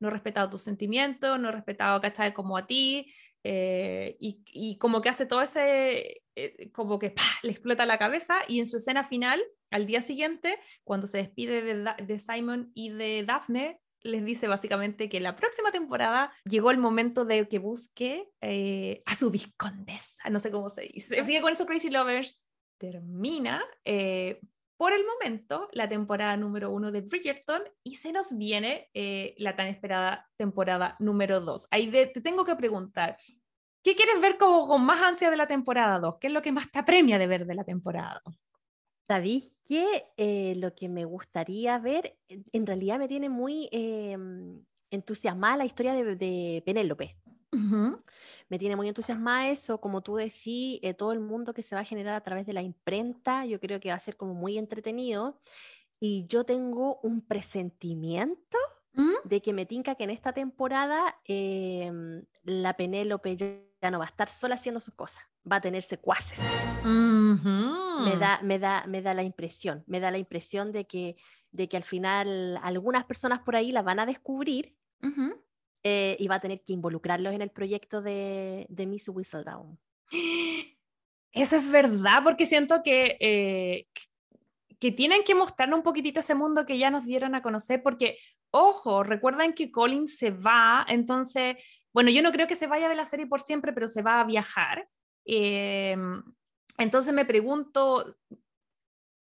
no he respetado tus sentimientos, no he respetado, ¿cachai? Como a ti, eh, y, como que hace todo ese, eh, como que le explota la cabeza y en su escena final, al día siguiente, cuando se despide de, de Simon y de Daphne, les dice básicamente que la próxima temporada llegó el momento de que busque eh, a su viscondesa, no sé cómo se dice. Así que con eso Crazy Lovers termina eh, por el momento la temporada número uno de Bridgerton y se nos viene eh, la tan esperada temporada número dos. Ahí te tengo que preguntar, ¿qué quieres ver como con más ansia de la temporada 2? ¿Qué es lo que más te apremia de ver de la temporada 2? David, que eh, lo que me gustaría ver, en realidad me tiene muy em, entusiasmada la historia de, Penélope. Me tiene muy entusiasmada eso, como tú decís, eh, todo el mundo que se va a generar a través de la imprenta, yo creo que va a ser como muy entretenido. Y yo tengo un presentimiento ¿Mm? de que me tinca que en esta temporada em, la Penélope ya no va a estar sola haciendo sus cosas, va a tener secuaces. me, da, me, da, me da la impresión, me da la impresión de que, de que al final algunas personas por ahí la van a descubrir eh, y va a tener que involucrarlos en el proyecto de, de Miss Whistledown. Eso es verdad, porque siento que, eh, que tienen que mostrarnos un poquitito ese mundo que ya nos dieron a conocer, porque, ojo, recuerden que Colin se va, entonces bueno, yo no creo que se vaya de la serie por siempre, pero se va a viajar. Em, entonces me pregunto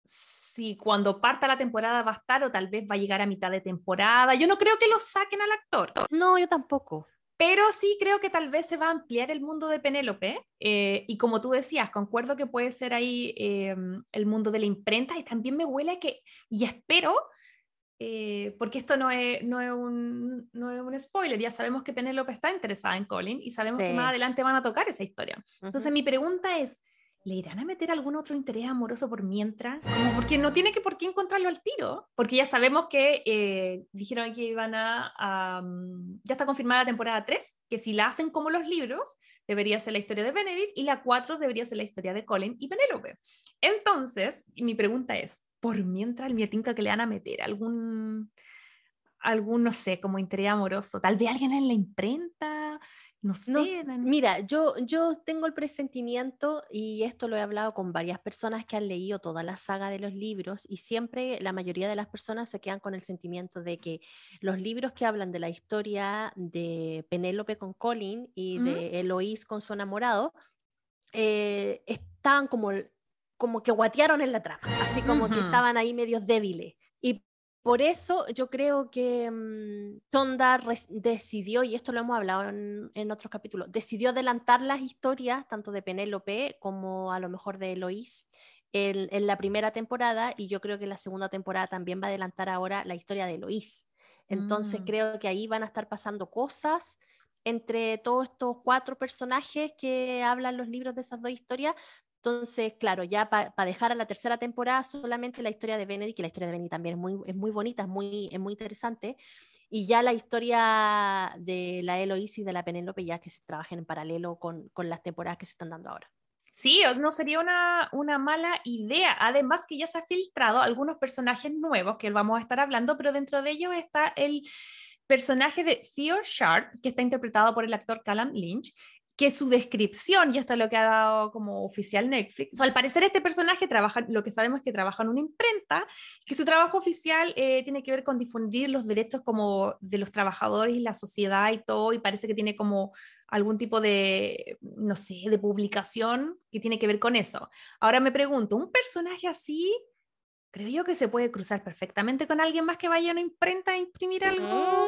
si cuando parta la temporada va a estar o tal vez va a llegar a mitad de temporada. Yo no creo que lo saquen al actor. No, yo tampoco. Pero sí creo que tal vez se va a ampliar el mundo de Penélope. Eh, y como tú decías, concuerdo que puede ser ahí em, el mundo de la imprenta. Y también me huele que, y espero eh, porque esto no es, no, es un, no es un spoiler, ya sabemos que Penélope está interesada en Colin y sabemos que más adelante van a tocar esa historia. Entonces mi pregunta es, ¿le irán a meter algún otro interés amoroso por mientras? Como porque no tiene que por qué encontrarlo al tiro, porque ya sabemos que eh, dijeron que iban a, ya está confirmada la temporada 3, que si la hacen como los libros, debería ser la historia de Benedict y la 4 debería ser la historia de Colin y Penélope. Entonces, mi pregunta es, por mientras el mietinca que le van a meter algún, algún, no sé, como interés amoroso, tal vez alguien en la imprenta, no sé. mira, yo, yo tengo el presentimiento, y esto lo he hablado con varias personas que han leído toda la saga de los libros, y siempre la mayoría de las personas se quedan con el sentimiento de que los libros que hablan de la historia de Penélope con Colin y de Eloís con su enamorado, eh, estaban como como que guatearon en la trama, así como que estaban ahí medios débiles. Y por eso yo creo que um, decidió, y esto lo hemos hablado en, otros capítulos, decidió adelantar las historias tanto de Penélope como a lo mejor de Eloís en, en, la primera temporada y yo creo que la segunda temporada también va a adelantar ahora la historia de Eloís. Entonces mm. creo que ahí van a estar pasando cosas entre todos estos cuatro personajes que hablan los libros de esas dos historias. Entonces, claro, ya para dejar a la tercera temporada solamente la historia de Benedict, que la historia de Benedict también es muy, es muy bonita, es muy, es muy interesante, y ya la historia de la Eloise y de la Penélope ya que se trabajen en paralelo con, con las temporadas que se están dando ahora. Sí, no sería una, una, mala idea. Además que ya se ha filtrado algunos personajes nuevos que vamos a estar hablando, pero dentro de ellos está el personaje de Theo Sharp, que está interpretado por el actor Callum Lynch, que su descripción, y esto es lo que ha dado como oficial Netflix, al parecer este personaje trabaja, lo que sabemos es que trabaja en una imprenta, que su trabajo oficial eh, tiene que ver con difundir los derechos como de los trabajadores y la sociedad y todo, y parece que tiene como algún tipo de, no sé, de publicación que tiene que ver con eso. Ahora me pregunto, ¿un personaje así creo yo que se puede cruzar perfectamente con alguien más que vaya a una imprenta a imprimir algo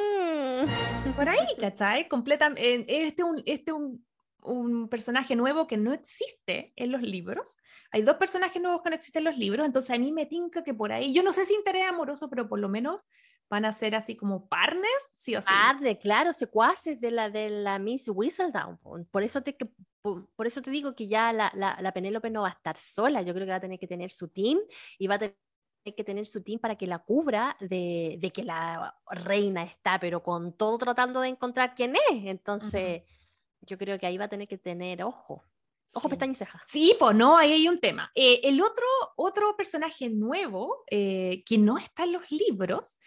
mm. por ahí, ¿cachai? Completamente, este un, este un, un personaje nuevo que no existe en los libros. Hay dos personajes nuevos que no existen en los libros, entonces a mí me tinca que por ahí, yo no sé si interés amoroso, pero por lo menos van a ser así como partners, sí o sí. de claro, secuaces de la, de la Miss Whistledown. Por eso te, por, eso te digo que ya la, la, la Penélope no va a estar sola, yo creo que va a tener que tener su team y va a tener que tener su team para que la cubra de, de, que la reina está, pero con todo tratando de encontrar quién es. Entonces, yo creo que ahí va a tener que tener ojo. Ojo, pestaña y ceja. Sí, pues no, ahí hay un tema. Eh, el otro, otro personaje nuevo eh, que no está en los libros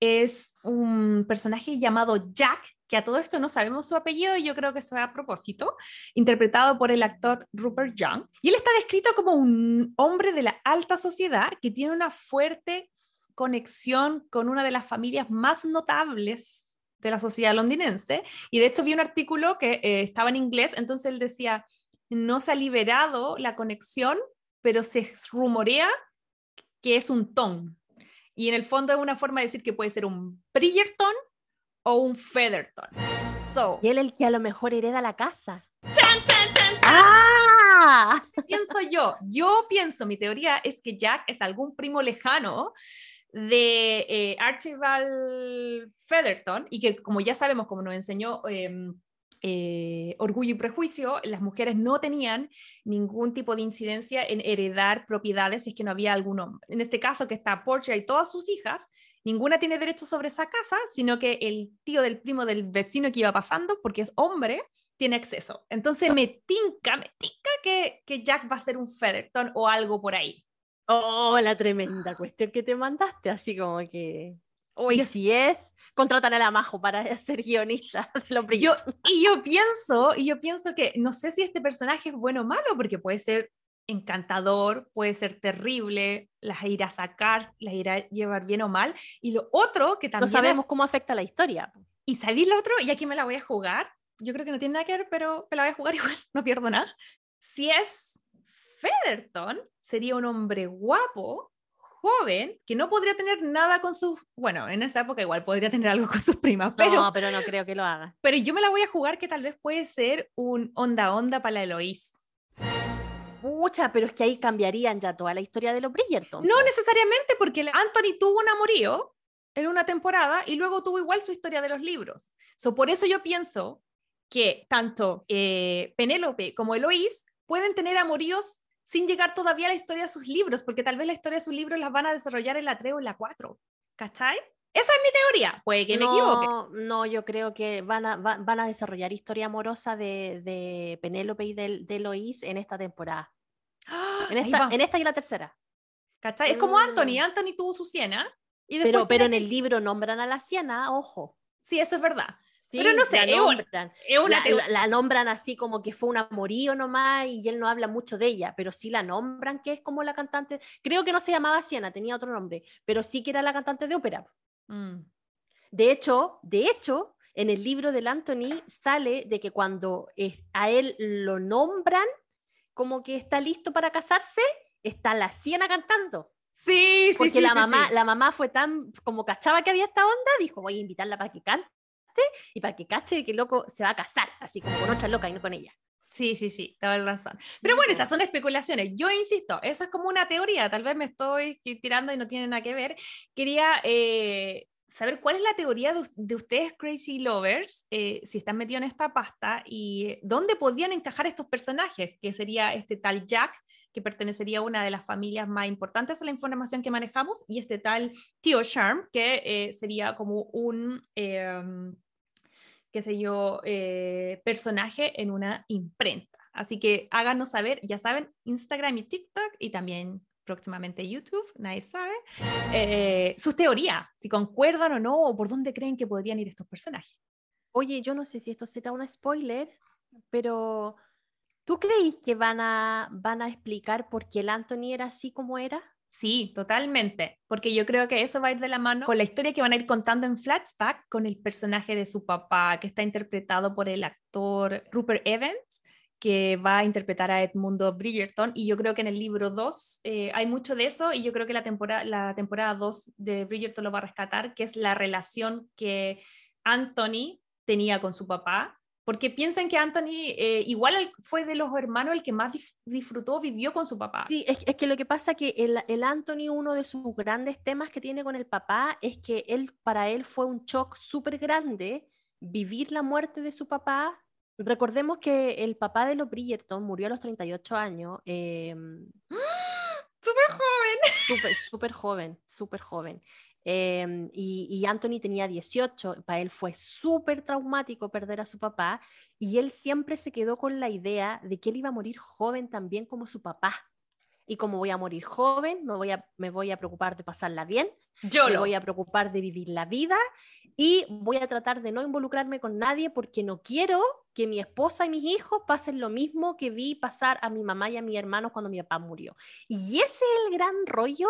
es un personaje llamado Jack, que a todo esto no sabemos su apellido y yo creo que eso es a propósito, interpretado por el actor Rupert Young. Y él está descrito como un hombre de la alta sociedad que tiene una fuerte conexión con una de las familias más notables de la sociedad londinense. Y de hecho vi un artículo que eh, estaba en inglés, entonces él decía, no se ha liberado la conexión, pero se rumorea que es un ton. Y en el fondo es una forma de decir que puede ser un Bridgerton o un Featherton. So, y él el que a lo mejor hereda la casa. ¡Ah! Pienso yo, yo pienso, mi teoría es que Jack es algún primo lejano de eh, Archibald Featherton y que como ya sabemos, como nos enseñó em, eh, Orgullo y Prejuicio, las mujeres no tenían ningún tipo de incidencia en heredar propiedades si es que no había algún hombre. En este caso que está Portia y todas sus hijas, ninguna tiene derecho sobre esa casa, sino que el tío del primo del vecino que iba pasando, porque es hombre, tiene acceso. Entonces me tinca, me tinca que, que Jack va a ser un Featherton o algo por ahí. Oh, la tremenda cuestión que te mandaste, así como que... Y si es, contratan a la Majo para ser guionista los yo, Y yo pienso, y yo pienso que no sé si este personaje es bueno o malo, porque puede ser encantador, puede ser terrible, las irá a sacar, las irá a llevar bien o mal. Y lo otro que también. No sabemos cómo afecta la historia. Y sabéis lo otro, y aquí me la voy a jugar. Yo creo que no tiene nada que ver, pero me la voy a jugar igual, no pierdo nada. Si es Featherton, sería un hombre guapo, joven que no podría tener nada con sus, bueno, en esa época igual podría tener algo con sus primas, pero no, pero no creo que lo haga. Pero yo me la voy a jugar que tal vez puede ser un onda onda para la Eloís. Mucha, pero es que ahí cambiarían ya toda la historia de los Bridgerton. No necesariamente, porque Anthony tuvo un amorío en una temporada y luego tuvo igual su historia de los libros. So, por eso yo pienso que tanto eh, Penélope como Eloís pueden tener amoríos sin llegar todavía a la historia de sus libros, porque tal vez la historia de sus libros las van a desarrollar en la 3 o en la 4. ¿Cachai? Esa es mi teoría, puede que me equivoque. No, yo creo que van a, van, a desarrollar historia amorosa de, de Penélope y de, de Lois en esta temporada. ¡Ah! En, esta, en esta y la tercera. ¿Cachai? Es como Anthony, mm. Anthony tuvo su siena. Y pero, pero en el libro nombran a la siena, ojo. Sí, eso es verdad pero no sé, la nombran, la, nombran así como que fue un amorío nomás y él no habla mucho de ella, pero sí la nombran que es como la cantante, creo que no se llamaba Siena, tenía otro nombre, pero sí que era la cantante de ópera. Mm. De hecho, de hecho, en el libro del Anthony sale de que cuando a él lo nombran como que está listo para casarse, está la Siena cantando. Sí, sí, Porque sí, la mamá, la mamá fue tan como cachaba que había esta onda, dijo, voy a invitarla para que cante y para que cache que loco se va a casar, así como con otra loca y no con ella. Sí, sí, sí, toda la razón. Pero bueno, estas son especulaciones. Yo insisto, esa es como una teoría, tal vez me estoy tirando y no tiene nada que ver. Quería eh, saber cuál es la teoría de, ustedes, Crazy Lovers, eh, si están metidos en esta pasta y dónde podrían encajar estos personajes, que sería este tal Jack, que pertenecería a una de las familias más importantes a la información que manejamos, y este tal Tío Charm, que eh, sería como un, em, qué sé yo, eh, personaje en una imprenta. Así que háganos saber, ya saben, Instagram y TikTok y también próximamente YouTube, nadie sabe, eh, sus teorías, si concuerdan o no, o por dónde creen que podrían ir estos personajes. Oye, yo no sé si esto será un spoiler, pero ¿tú crees que van a, van a explicar por qué el Anthony era así como era? Sí, totalmente, porque yo creo que eso va a ir de la mano con la historia que van a ir contando en flashback con el personaje de su papá, que está interpretado por el actor Rupert Evans, que va a interpretar a Edmundo Bridgerton y yo creo que en el libro 2 eh, hay mucho de eso y yo creo que la temporada, la temporada 2 de Bridgerton lo va a rescatar, que es la relación que Anthony tenía con su papá, porque piensan que Anthony eh, igual fue de los hermanos el que más disfrutó, vivió con su papá. Sí, es, que lo que pasa que el, el, Anthony, uno de sus grandes temas que tiene con el papá es que él, para él fue un shock súper grande vivir la muerte de su papá Recordemos que el papá de los Bridgerton murió a los 38 años. Eh, ¡Súper joven! Súper, súper joven, súper joven. Em, y, y, Anthony tenía 18, para él fue súper traumático perder a su papá y él siempre se quedó con la idea de que él iba a morir joven también como su papá y como voy a morir joven, me voy a, me voy a preocupar de pasarla bien, Yo me voy a preocupar de vivir la vida y voy a tratar de no involucrarme con nadie porque no quiero que mi esposa y mis hijos pasen lo mismo que vi pasar a mi mamá y a mi hermano cuando mi papá murió. Y ese es el gran rollo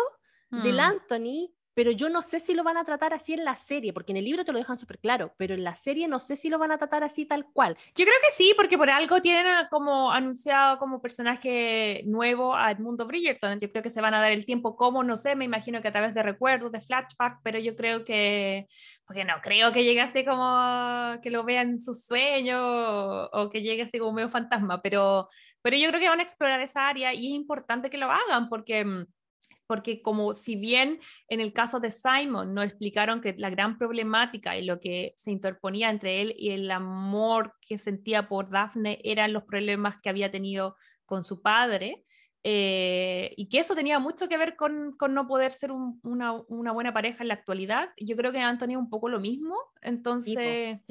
del mm. Anthony pero yo no sé si lo van a tratar así en la serie, porque en el libro te lo dejan súper claro, pero en la serie no sé si lo van a tratar así tal cual. Yo creo que sí, porque por algo tienen como anunciado como personaje nuevo a Edmundo Bridgerton. Yo creo que se van a dar el tiempo como, no sé, me imagino que a través de recuerdos, de flashback, pero yo creo que, porque no creo que llegue así como que lo vean en sus sueños o, que llegue así como medio fantasma, pero, pero yo creo que van a explorar esa área y es importante que lo hagan porque mm, porque como si bien en el caso de Simon no explicaron que la gran problemática y lo que se interponía entre él y el amor que sentía por Daphne eran los problemas que había tenido con su padre, eh, y que eso tenía mucho que ver con, con no poder ser una, una, buena pareja en la actualidad. Yo creo que Antonio un poco lo mismo, entonces...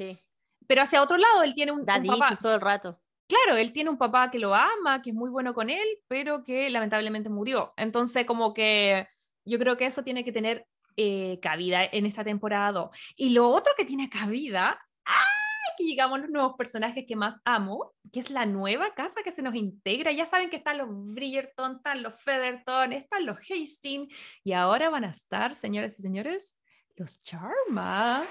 Pero hacia otro lado, él tiene un, un papá. todo el rato claro, él tiene un papá que lo ama, que es muy bueno con él, pero que lamentablemente murió. Entonces, como que yo creo que eso tiene que tener eh, cabida en esta temporada 2. Y lo otro que tiene cabida, ¡ay! que llegamos a los nuevos personajes que más amo, que es la nueva casa que se nos integra. Ya saben que están los Bridgerton, están los Featherton, están los Hastings, y ahora van a estar, señoras y señores, los Charma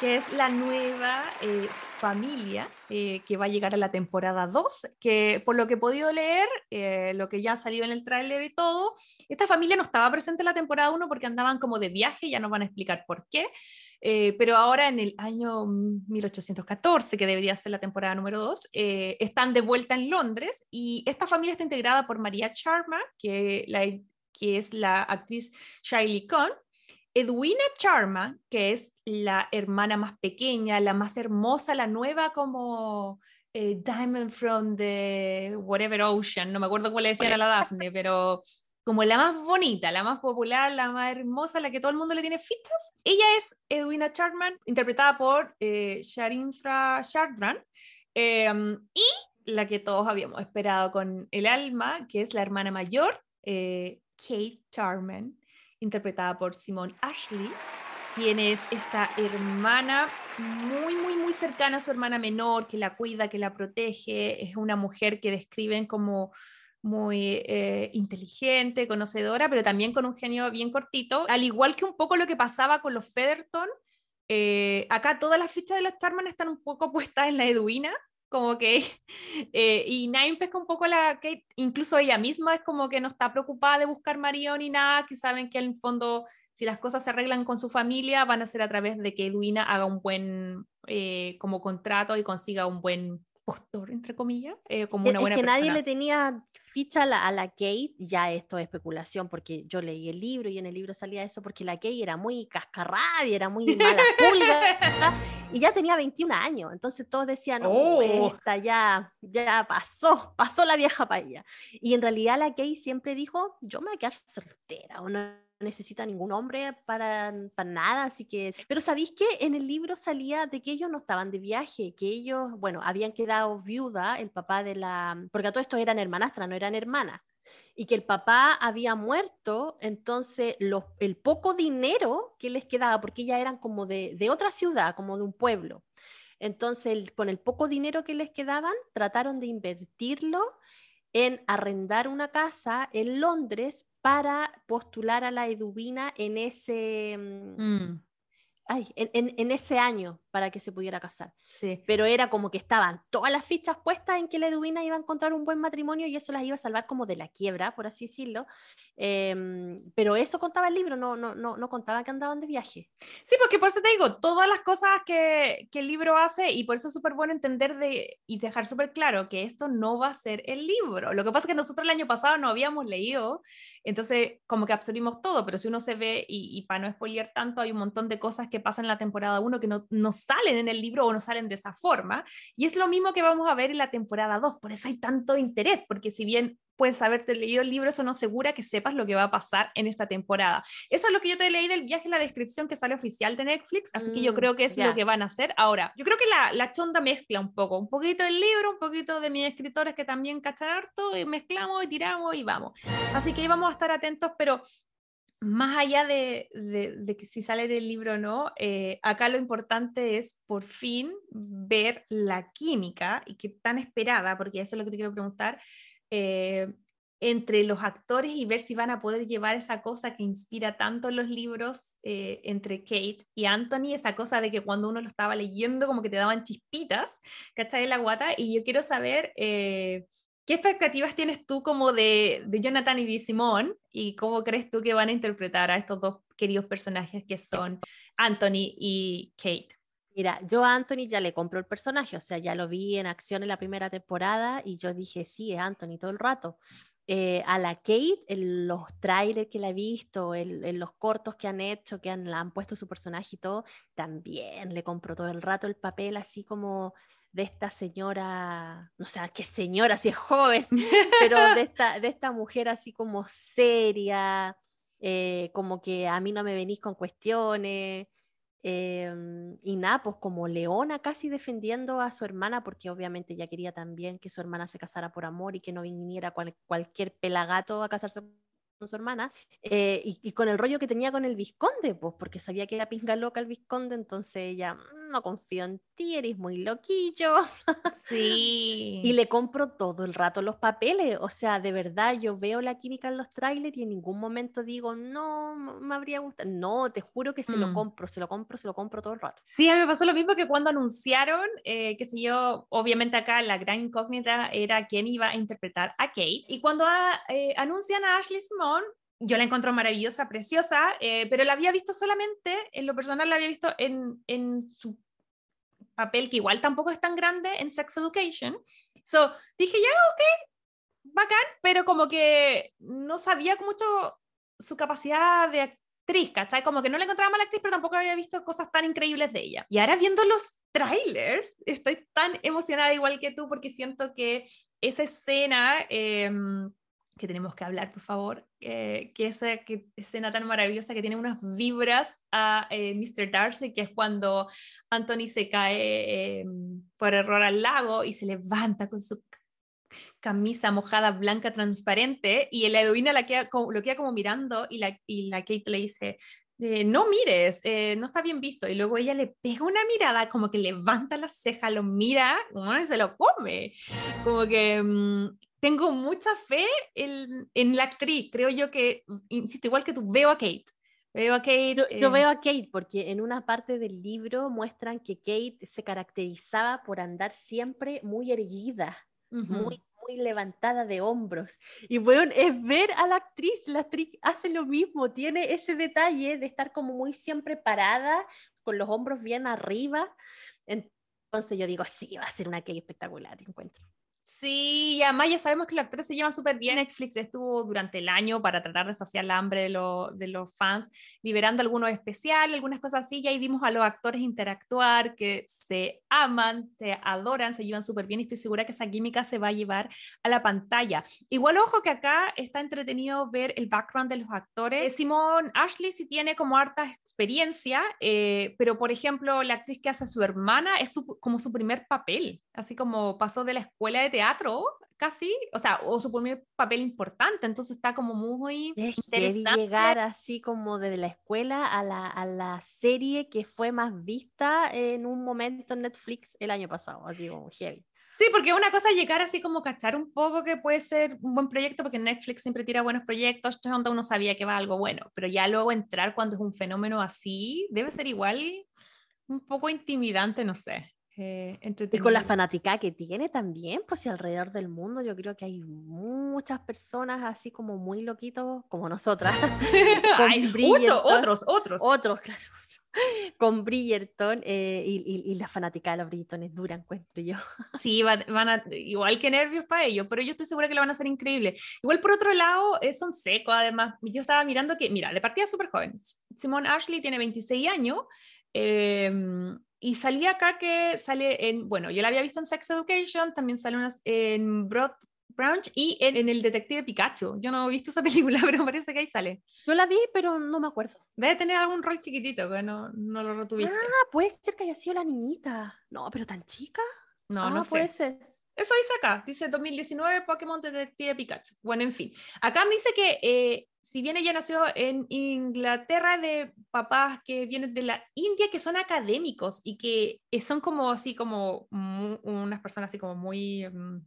que es la nueva eh, familia eh, que va a llegar a la temporada 2, que por lo que he podido leer, eh, lo que ya ha salido en el tráiler y todo, esta familia no estaba presente en la temporada 1 porque andaban como de viaje, ya nos van a explicar por qué, pero ahora en el año 1814, que debería ser la temporada número 2, están de vuelta en Londres y esta familia está integrada por María Charma, que, que es la actriz Shiley Cohn, Edwina Charma, que es la hermana más pequeña, la más hermosa, la nueva como eh, Diamond from the whatever ocean, no me acuerdo cuál le decían a la Daphne, pero como la más bonita, la más popular, la más hermosa, la que todo el mundo le tiene fichas. Ella es Edwina Charman, interpretada por eh, Sharinfra Shardran, em, y la que todos habíamos esperado con el alma, que es la hermana mayor, eh, Kate Charman, interpretada por Simone Ashley. Tienes esta hermana muy, muy, muy cercana a su hermana menor, que la cuida, que la protege. Es una mujer que describen como muy eh, inteligente, conocedora, pero también con un genio bien cortito. Al igual que un poco lo que pasaba con los Featherton, eh, acá todas las fichas de los Charman están un poco puestas en la Edwina, como que, eh, y Naim pesca un poco la Kate, incluso ella misma es como que no está preocupada de buscar marido ni nada, que saben que en el fondo, si las cosas se arreglan con su familia, van a ser a través de que Edwina haga un buen eh, como contrato y consiga un buen postor, entre comillas, eh, como una buena es que nadie le tenía ficha a la, a la, Kate, ya esto es especulación porque yo leí el libro y en el libro salía eso porque la Kate era muy cascarrabia, era muy mala pulga y ya tenía 21 años, entonces todos decían, oh, esta ya, ya pasó, pasó la vieja paella. Y en realidad la Kate siempre dijo, yo me voy a quedar soltera, o no necesita ningún hombre para, para nada, así que... Pero ¿sabéis que en el libro salía de que ellos no estaban de viaje, que ellos, bueno, habían quedado viuda, el papá de la... Porque a todo esto eran hermanastras, no eran hermanas. Y que el papá había muerto, entonces los, el poco dinero que les quedaba, porque ya eran como de, de otra ciudad, como de un pueblo. Entonces, con el poco dinero que les quedaban, trataron de invertirlo en arrendar una casa en Londres para postular a la Edubina en ese, mm, mm. ay, en, en, ese año para que se pudiera casar. Sí. Pero era como que estaban todas las fichas puestas en que la Edwina iba a encontrar un buen matrimonio y eso las iba a salvar como de la quiebra, por así decirlo. Em, pero eso contaba el libro, no, no, no, no contaba que andaban de viaje. Sí, porque por eso te digo, todas las cosas que, que el libro hace y por eso es súper bueno entender de, y dejar súper claro que esto no va a ser el libro. Lo que pasa es que nosotros el año pasado no habíamos leído, entonces como que absorbimos todo, pero si uno se ve y, y para no spoiler tanto, hay un montón de cosas que pasan en la temporada 1 que no, no, salen en el libro o no salen de esa forma. Y es lo mismo que vamos a ver en la temporada 2. Por eso hay tanto interés, porque si bien puedes haberte leído el libro, eso no asegura que sepas lo que va a pasar en esta temporada. Eso es lo que yo te leí del viaje en la descripción que sale oficial de Netflix, así que yo mm, creo que es lo que van a hacer. Ahora, yo creo que la, la, chonda mezcla un poco, un poquito del libro, un poquito de mis escritores que también cachan harto, y mezclamos y tiramos y vamos. Así que ahí vamos a estar atentos, pero más allá de, que si sale del libro o no, eh, acá lo importante es por fin ver la química y que tan esperada, porque eso es lo que te quiero preguntar, eh, entre los actores y ver si van a poder llevar esa cosa que inspira tanto los libros eh, entre Kate y Anthony, esa cosa de que cuando uno lo estaba leyendo como que te daban chispitas, ¿cachai? La guata, y yo quiero saber ¿Qué expectativas tienes tú como de, de, Jonathan y de Simón y cómo crees tú que van a interpretar a estos dos queridos personajes que son Anthony y Kate? Mira, yo a Anthony ya le compro el personaje, o sea, ya lo vi en acción en la primera temporada y yo dije, sí, es Anthony todo el rato. Eh, a la Kate, en los trailers que la he visto, en, los cortos que han hecho, que han, han puesto su personaje y todo, también le compro todo el rato el papel así como de esta señora, no sé, qué señora, si es joven, pero de esta, de esta mujer así como seria, eh, como que a mí no me venís con cuestiones. Em, y nada, pues como leona casi defendiendo a su hermana, porque obviamente ella quería también que su hermana se casara por amor y que no viniera cualquier pelagato a casarse con su hermana, eh, y, con el rollo que tenía con el Visconde, pues porque sabía que era pinga loca el Visconde, entonces ella, mm, no confío en ti, eres muy loquillo. Sí. y le compro todo el rato los papeles, o sea, de verdad, yo veo la química en los trailers y en ningún momento digo, no, me habría gustado. No, te juro que se lo mm. compro, se lo compro, se lo compro todo el rato. Sí, a mí me pasó lo mismo que cuando anunciaron, eh, que sé yo, obviamente acá la gran incógnita era quién iba a interpretar a Kate, y cuando eh, anuncian a Ashley Small, yo la encuentro maravillosa, preciosa, eh, pero la había visto solamente, en lo personal la había visto en, en, su papel, que igual tampoco es tan grande, en Sex Education. So, dije, ya, ok, bacán, pero como que no sabía mucho su capacidad de actriz, ¿cachai? Como que no le encontraba mala actriz, pero tampoco había visto cosas tan increíbles de ella. Y ahora viendo los trailers, estoy tan emocionada igual que tú porque siento que esa escena... Eh, que tenemos que hablar, por favor, que esa que escena tan maravillosa que tiene unas vibras a eh, Mr. Darcy, que es cuando Anthony se cae em, por error al lago y se levanta con su camisa mojada blanca transparente y la Edwina la queda, lo queda como mirando y la, y la Kate le dice, eh, no mires, eh, no está bien visto. Y luego ella le pega una mirada, como que levanta la ceja, lo mira, y se lo come. Como que mm, tengo mucha fe en, en, la actriz. Creo yo que, insisto, igual que tú, veo a Kate. Veo a Kate. Yo, eh, veo a Kate porque en una parte del libro muestran que Kate se caracterizaba por andar siempre muy erguida, muy levantada de hombros. Y bueno, es ver a la actriz, la actriz hace lo mismo, tiene ese detalle de estar como muy siempre parada, con los hombros bien arriba. Entonces yo digo, sí, va a ser una Kay espectacular, encuentro. Sí, y además ya sabemos que los actores se llevan súper bien. Netflix estuvo durante el año para tratar de saciar el hambre de, de los fans, liberando algunos especiales, algunas cosas así. Y ahí vimos a los actores interactuar, que se aman, se adoran, se llevan súper bien. Y estoy segura que esa química se va a llevar a la pantalla. Igual, ojo que acá está entretenido ver el background de los actores. Simón Ashley sí tiene como harta experiencia, eh, pero por ejemplo, la actriz que hace a su hermana es como su primer papel, así como pasó de la escuela de teatro casi, o sea, o su primer papel importante, entonces está como muy es interesante. llegar así como desde la escuela a la, a la, serie que fue más vista en un momento en Netflix el año pasado, así como heavy. Sí, porque una cosa es llegar así como cachar un poco que puede ser un buen proyecto, porque Netflix siempre tira buenos proyectos, uno sabía que va algo bueno, pero ya luego entrar cuando es un fenómeno así, debe ser igual un poco intimidante, no sé. Eh, y con la fanática que tiene también, pues y alrededor del mundo yo creo que hay muchas personas así como muy loquitos, como nosotras. hay muchos, otros, otros. Otros, claro. Con Bridgerton eh, y, la fanática de los Bridgerton dura, encuentro yo. Sí, van, a, igual que nervios para ellos, pero yo estoy segura que lo van a hacer increíble. Igual por otro lado, eh, son secos, además. Yo estaba mirando que, mira, de partida súper joven. Simone Ashley tiene 26 años. Eh, y salía acá que sale en, bueno, yo la había visto en Sex Education, también sale unas, en Broad Branch y en, El Detective Pikachu. Yo no he visto esa película, pero parece que ahí sale. Yo la vi, pero no me acuerdo. Debe tener algún rol chiquitito, que no, no lo retuviste. Ah, puede ser que haya sido la niñita. No, pero tan chica. No, ah, no puede ser. Eso dice acá, dice 2019 Pokémon Detective Pikachu. Bueno, en fin. Acá me dice que eh, si bien ella nació en Inglaterra de papás que vienen de la India, que son académicos y que son como así como unas personas así como muy mm,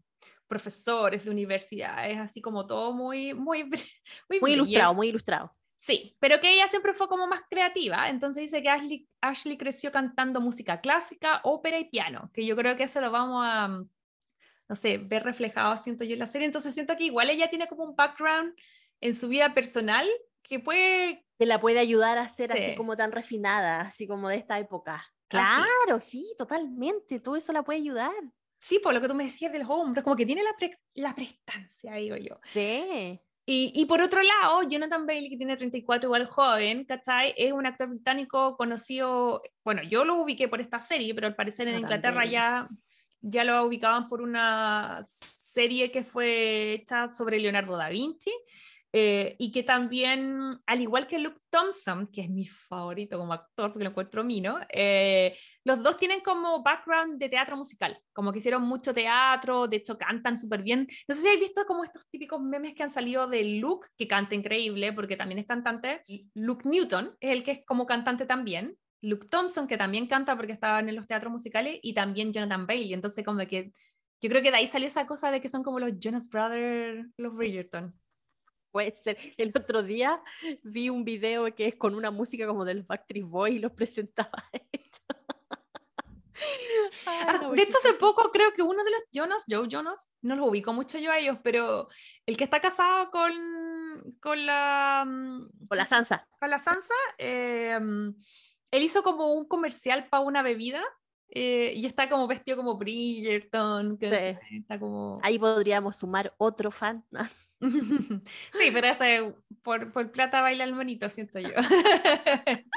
profesores de universidades, así como todo muy, muy, muy, ilustrado, muy ilustrado. Sí, pero que ella siempre fue como más creativa, entonces dice que Ashley, Ashley creció cantando música clásica, ópera y piano, que yo creo que eso lo vamos a, no sé, ver reflejado, siento yo en la serie, entonces siento que igual ella tiene como un background en su vida personal que puede... Que la puede ayudar a ser así como tan refinada, así como de esta época. Claro, sí, totalmente, todo eso la puede ayudar. Sí, por lo que tú me decías de los hombres, como que tiene la, la prestancia, digo yo. Sí. Y, y, por otro lado, Jonathan Bailey, que tiene 34, igual joven, ¿cachai? Es un actor británico conocido, bueno, yo lo ubiqué por esta serie, pero al parecer en Inglaterra ya, ya lo ubicaban por una serie que fue hecha sobre Leonardo da Vinci. Eh, y que también, al igual que Luke Thompson, que es mi favorito como actor, porque lo encuentro mino, eh, los dos tienen como background de teatro musical, como que hicieron mucho teatro, de hecho cantan súper bien. No sé si habéis visto como estos típicos memes que han salido de Luke, que canta increíble, porque también es cantante. Luke Newton es el que es como cantante también. Luke Thompson, que también canta porque estaban en los teatros musicales, y también Jonathan Bailey. Entonces, como que yo creo que de ahí salió esa cosa de que son como los Jonas Brothers, los Bridgerton. Puede ser. El otro día vi un video que es con una música como del Backstreet Boys y los presentaba. Ah, de hecho, hace poco creo que uno de los Jonas, Joe Jonas, no los ubico mucho yo a ellos, pero el que está casado con, con la... Mm, con la Sansa. Con la Sansa, em, él hizo como un comercial para una bebida eh, y está como vestido como Bridgerton. Que está como... Ahí podríamos sumar otro fan. sí, pero ese por, por plata baila el bonito, siento yo.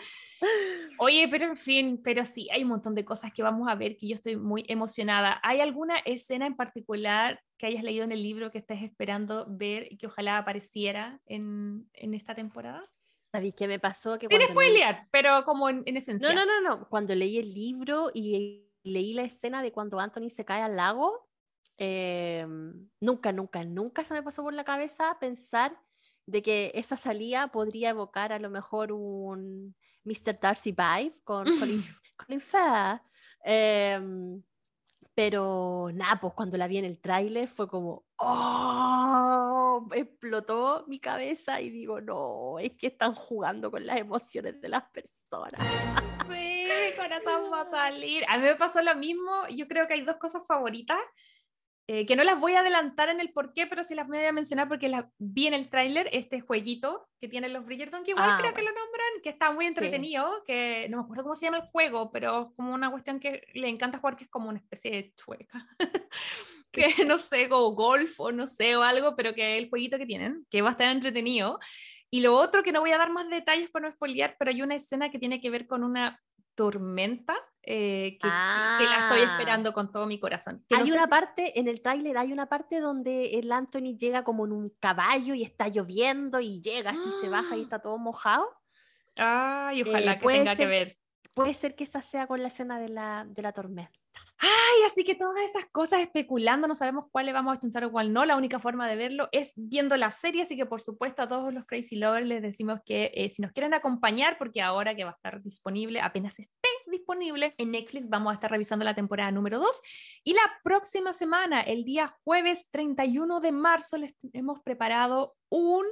Oye, pero en fin, pero sí, hay un montón de cosas que vamos a ver que yo estoy muy emocionada. ¿Hay alguna escena en particular que hayas leído en el libro que estés esperando ver y que ojalá apareciera en, en esta temporada? ¿Sabéis qué me pasó? Que Tienes spoilear, pero como en, en, esencia. No, no, no, no. Cuando leí el libro y leí la escena de cuando Anthony se cae al lago, Em, nunca, nunca, nunca se me pasó por la cabeza pensar de que esa salida podría evocar a lo mejor un Mr. Darcy Vibe con Colin, Colin em, pero nada, pues cuando la vi en el tráiler fue como, ¡oh! Explotó mi cabeza y digo, no, es que están jugando con las emociones de las personas. Sí, corazón va a salir. A mí me pasó lo mismo. Yo creo que hay dos cosas favoritas eh, que no las voy a adelantar en el por qué, pero sí las voy a mencionar porque las vi en el tráiler, este jueguito que tienen los Bridgerton, que igual ah, creo que lo nombran, que está muy entretenido, que no me acuerdo cómo se llama el juego, pero es como una cuestión que le encanta jugar, que es como una especie de chueca. que no sé, o golf o no sé, o algo, pero que el jueguito que tienen, que va a estar entretenido. Y lo otro, que no voy a dar más detalles para no spoilear, pero hay una escena que tiene que ver con una tormenta eh, que, la estoy ah. esperando con todo mi corazón. hay una parte, en el tráiler hay una parte donde el Anthony llega como en un caballo y está lloviendo y llega así, se baja y está todo mojado. Ay, ojalá eh, que tenga que ver. Puede ser que esa sea con la escena de la, de la tormenta. Ay, así que todas esas cosas especulando, no sabemos cuál le vamos a juntar o cuál no. La única forma de verlo es viendo la serie, así que por supuesto a todos los Crazy Lovers les decimos que eh, si nos quieren acompañar, porque ahora que va a estar disponible, apenas esté disponible en Netflix, vamos a estar revisando la temporada número 2. Y la próxima semana, el día jueves 31 de marzo, les hemos preparado un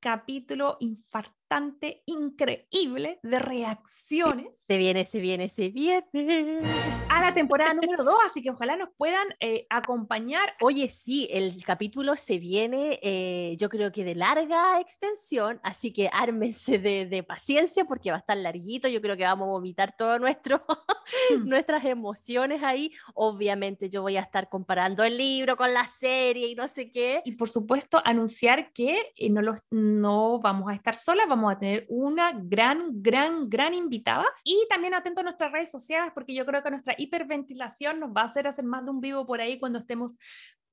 capítulo infartante increíble de reacciones. Se viene, se viene, se viene. A la temporada número 2, así que ojalá nos puedan eh, acompañar. Oye, sí, el capítulo se viene, eh, yo creo que de larga extensión, así que ármense de, paciencia porque va a estar larguito, yo creo que vamos a vomitar nuestro, hmm. nuestras emociones ahí. Obviamente yo voy a estar comparando el libro con la serie y no sé qué. Y por supuesto anunciar que eh, no, los, no vamos a estar solas, vamos a tener una gran, gran, gran invitada. Y también atento a nuestras redes sociales, porque yo creo que nuestra hiperventilación nos va a hacer hacer más de un vivo por ahí cuando estemos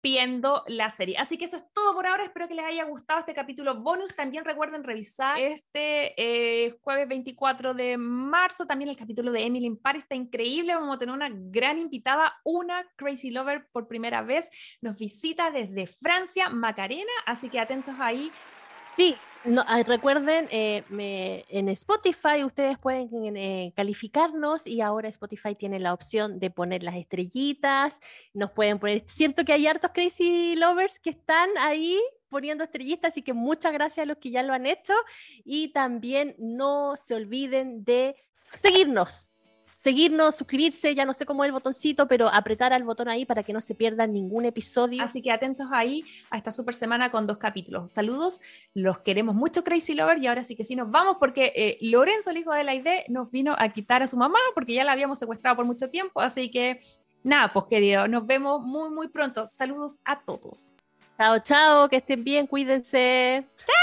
viendo la serie. Así que eso es todo por ahora. Espero que les haya gustado este capítulo bonus. También recuerden revisar este eh, jueves 24 de marzo. También el capítulo de Emily in Paris está increíble. Vamos a tener una gran invitada, una Crazy Lover por primera vez. Nos visita desde Francia, Macarena. Así que atentos ahí. Sí, no, ah, recuerden, eh, en Spotify ustedes pueden eh, calificarnos y ahora Spotify tiene la opción de poner las estrellitas, nos pueden poner, siento que hay hartos crazy lovers que están ahí poniendo estrellitas, así que muchas gracias a los que ya lo han hecho y también no se olviden de seguirnos seguirnos, suscribirse, ya no sé cómo es el botoncito, pero apretar al botón ahí para que no se pierdan ningún episodio. Así que atentos ahí a esta super semana con dos capítulos. Saludos, los queremos mucho Crazy Lover y ahora sí que sí nos vamos porque eh, Lorenzo, el hijo de la ID, nos vino a quitar a su mamá porque ya la habíamos secuestrado por mucho tiempo, así que nada, pues querido, nos vemos muy muy pronto. Saludos a todos. Chao, chao, que estén bien, cuídense. Chao.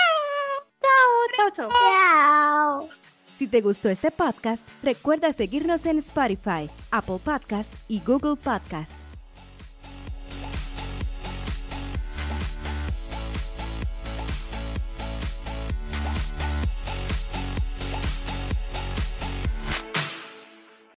Chao, chao, chao. Chao. Si te gustó este podcast, recuerda seguirnos en Spotify, Apple Podcast y Google Podcast.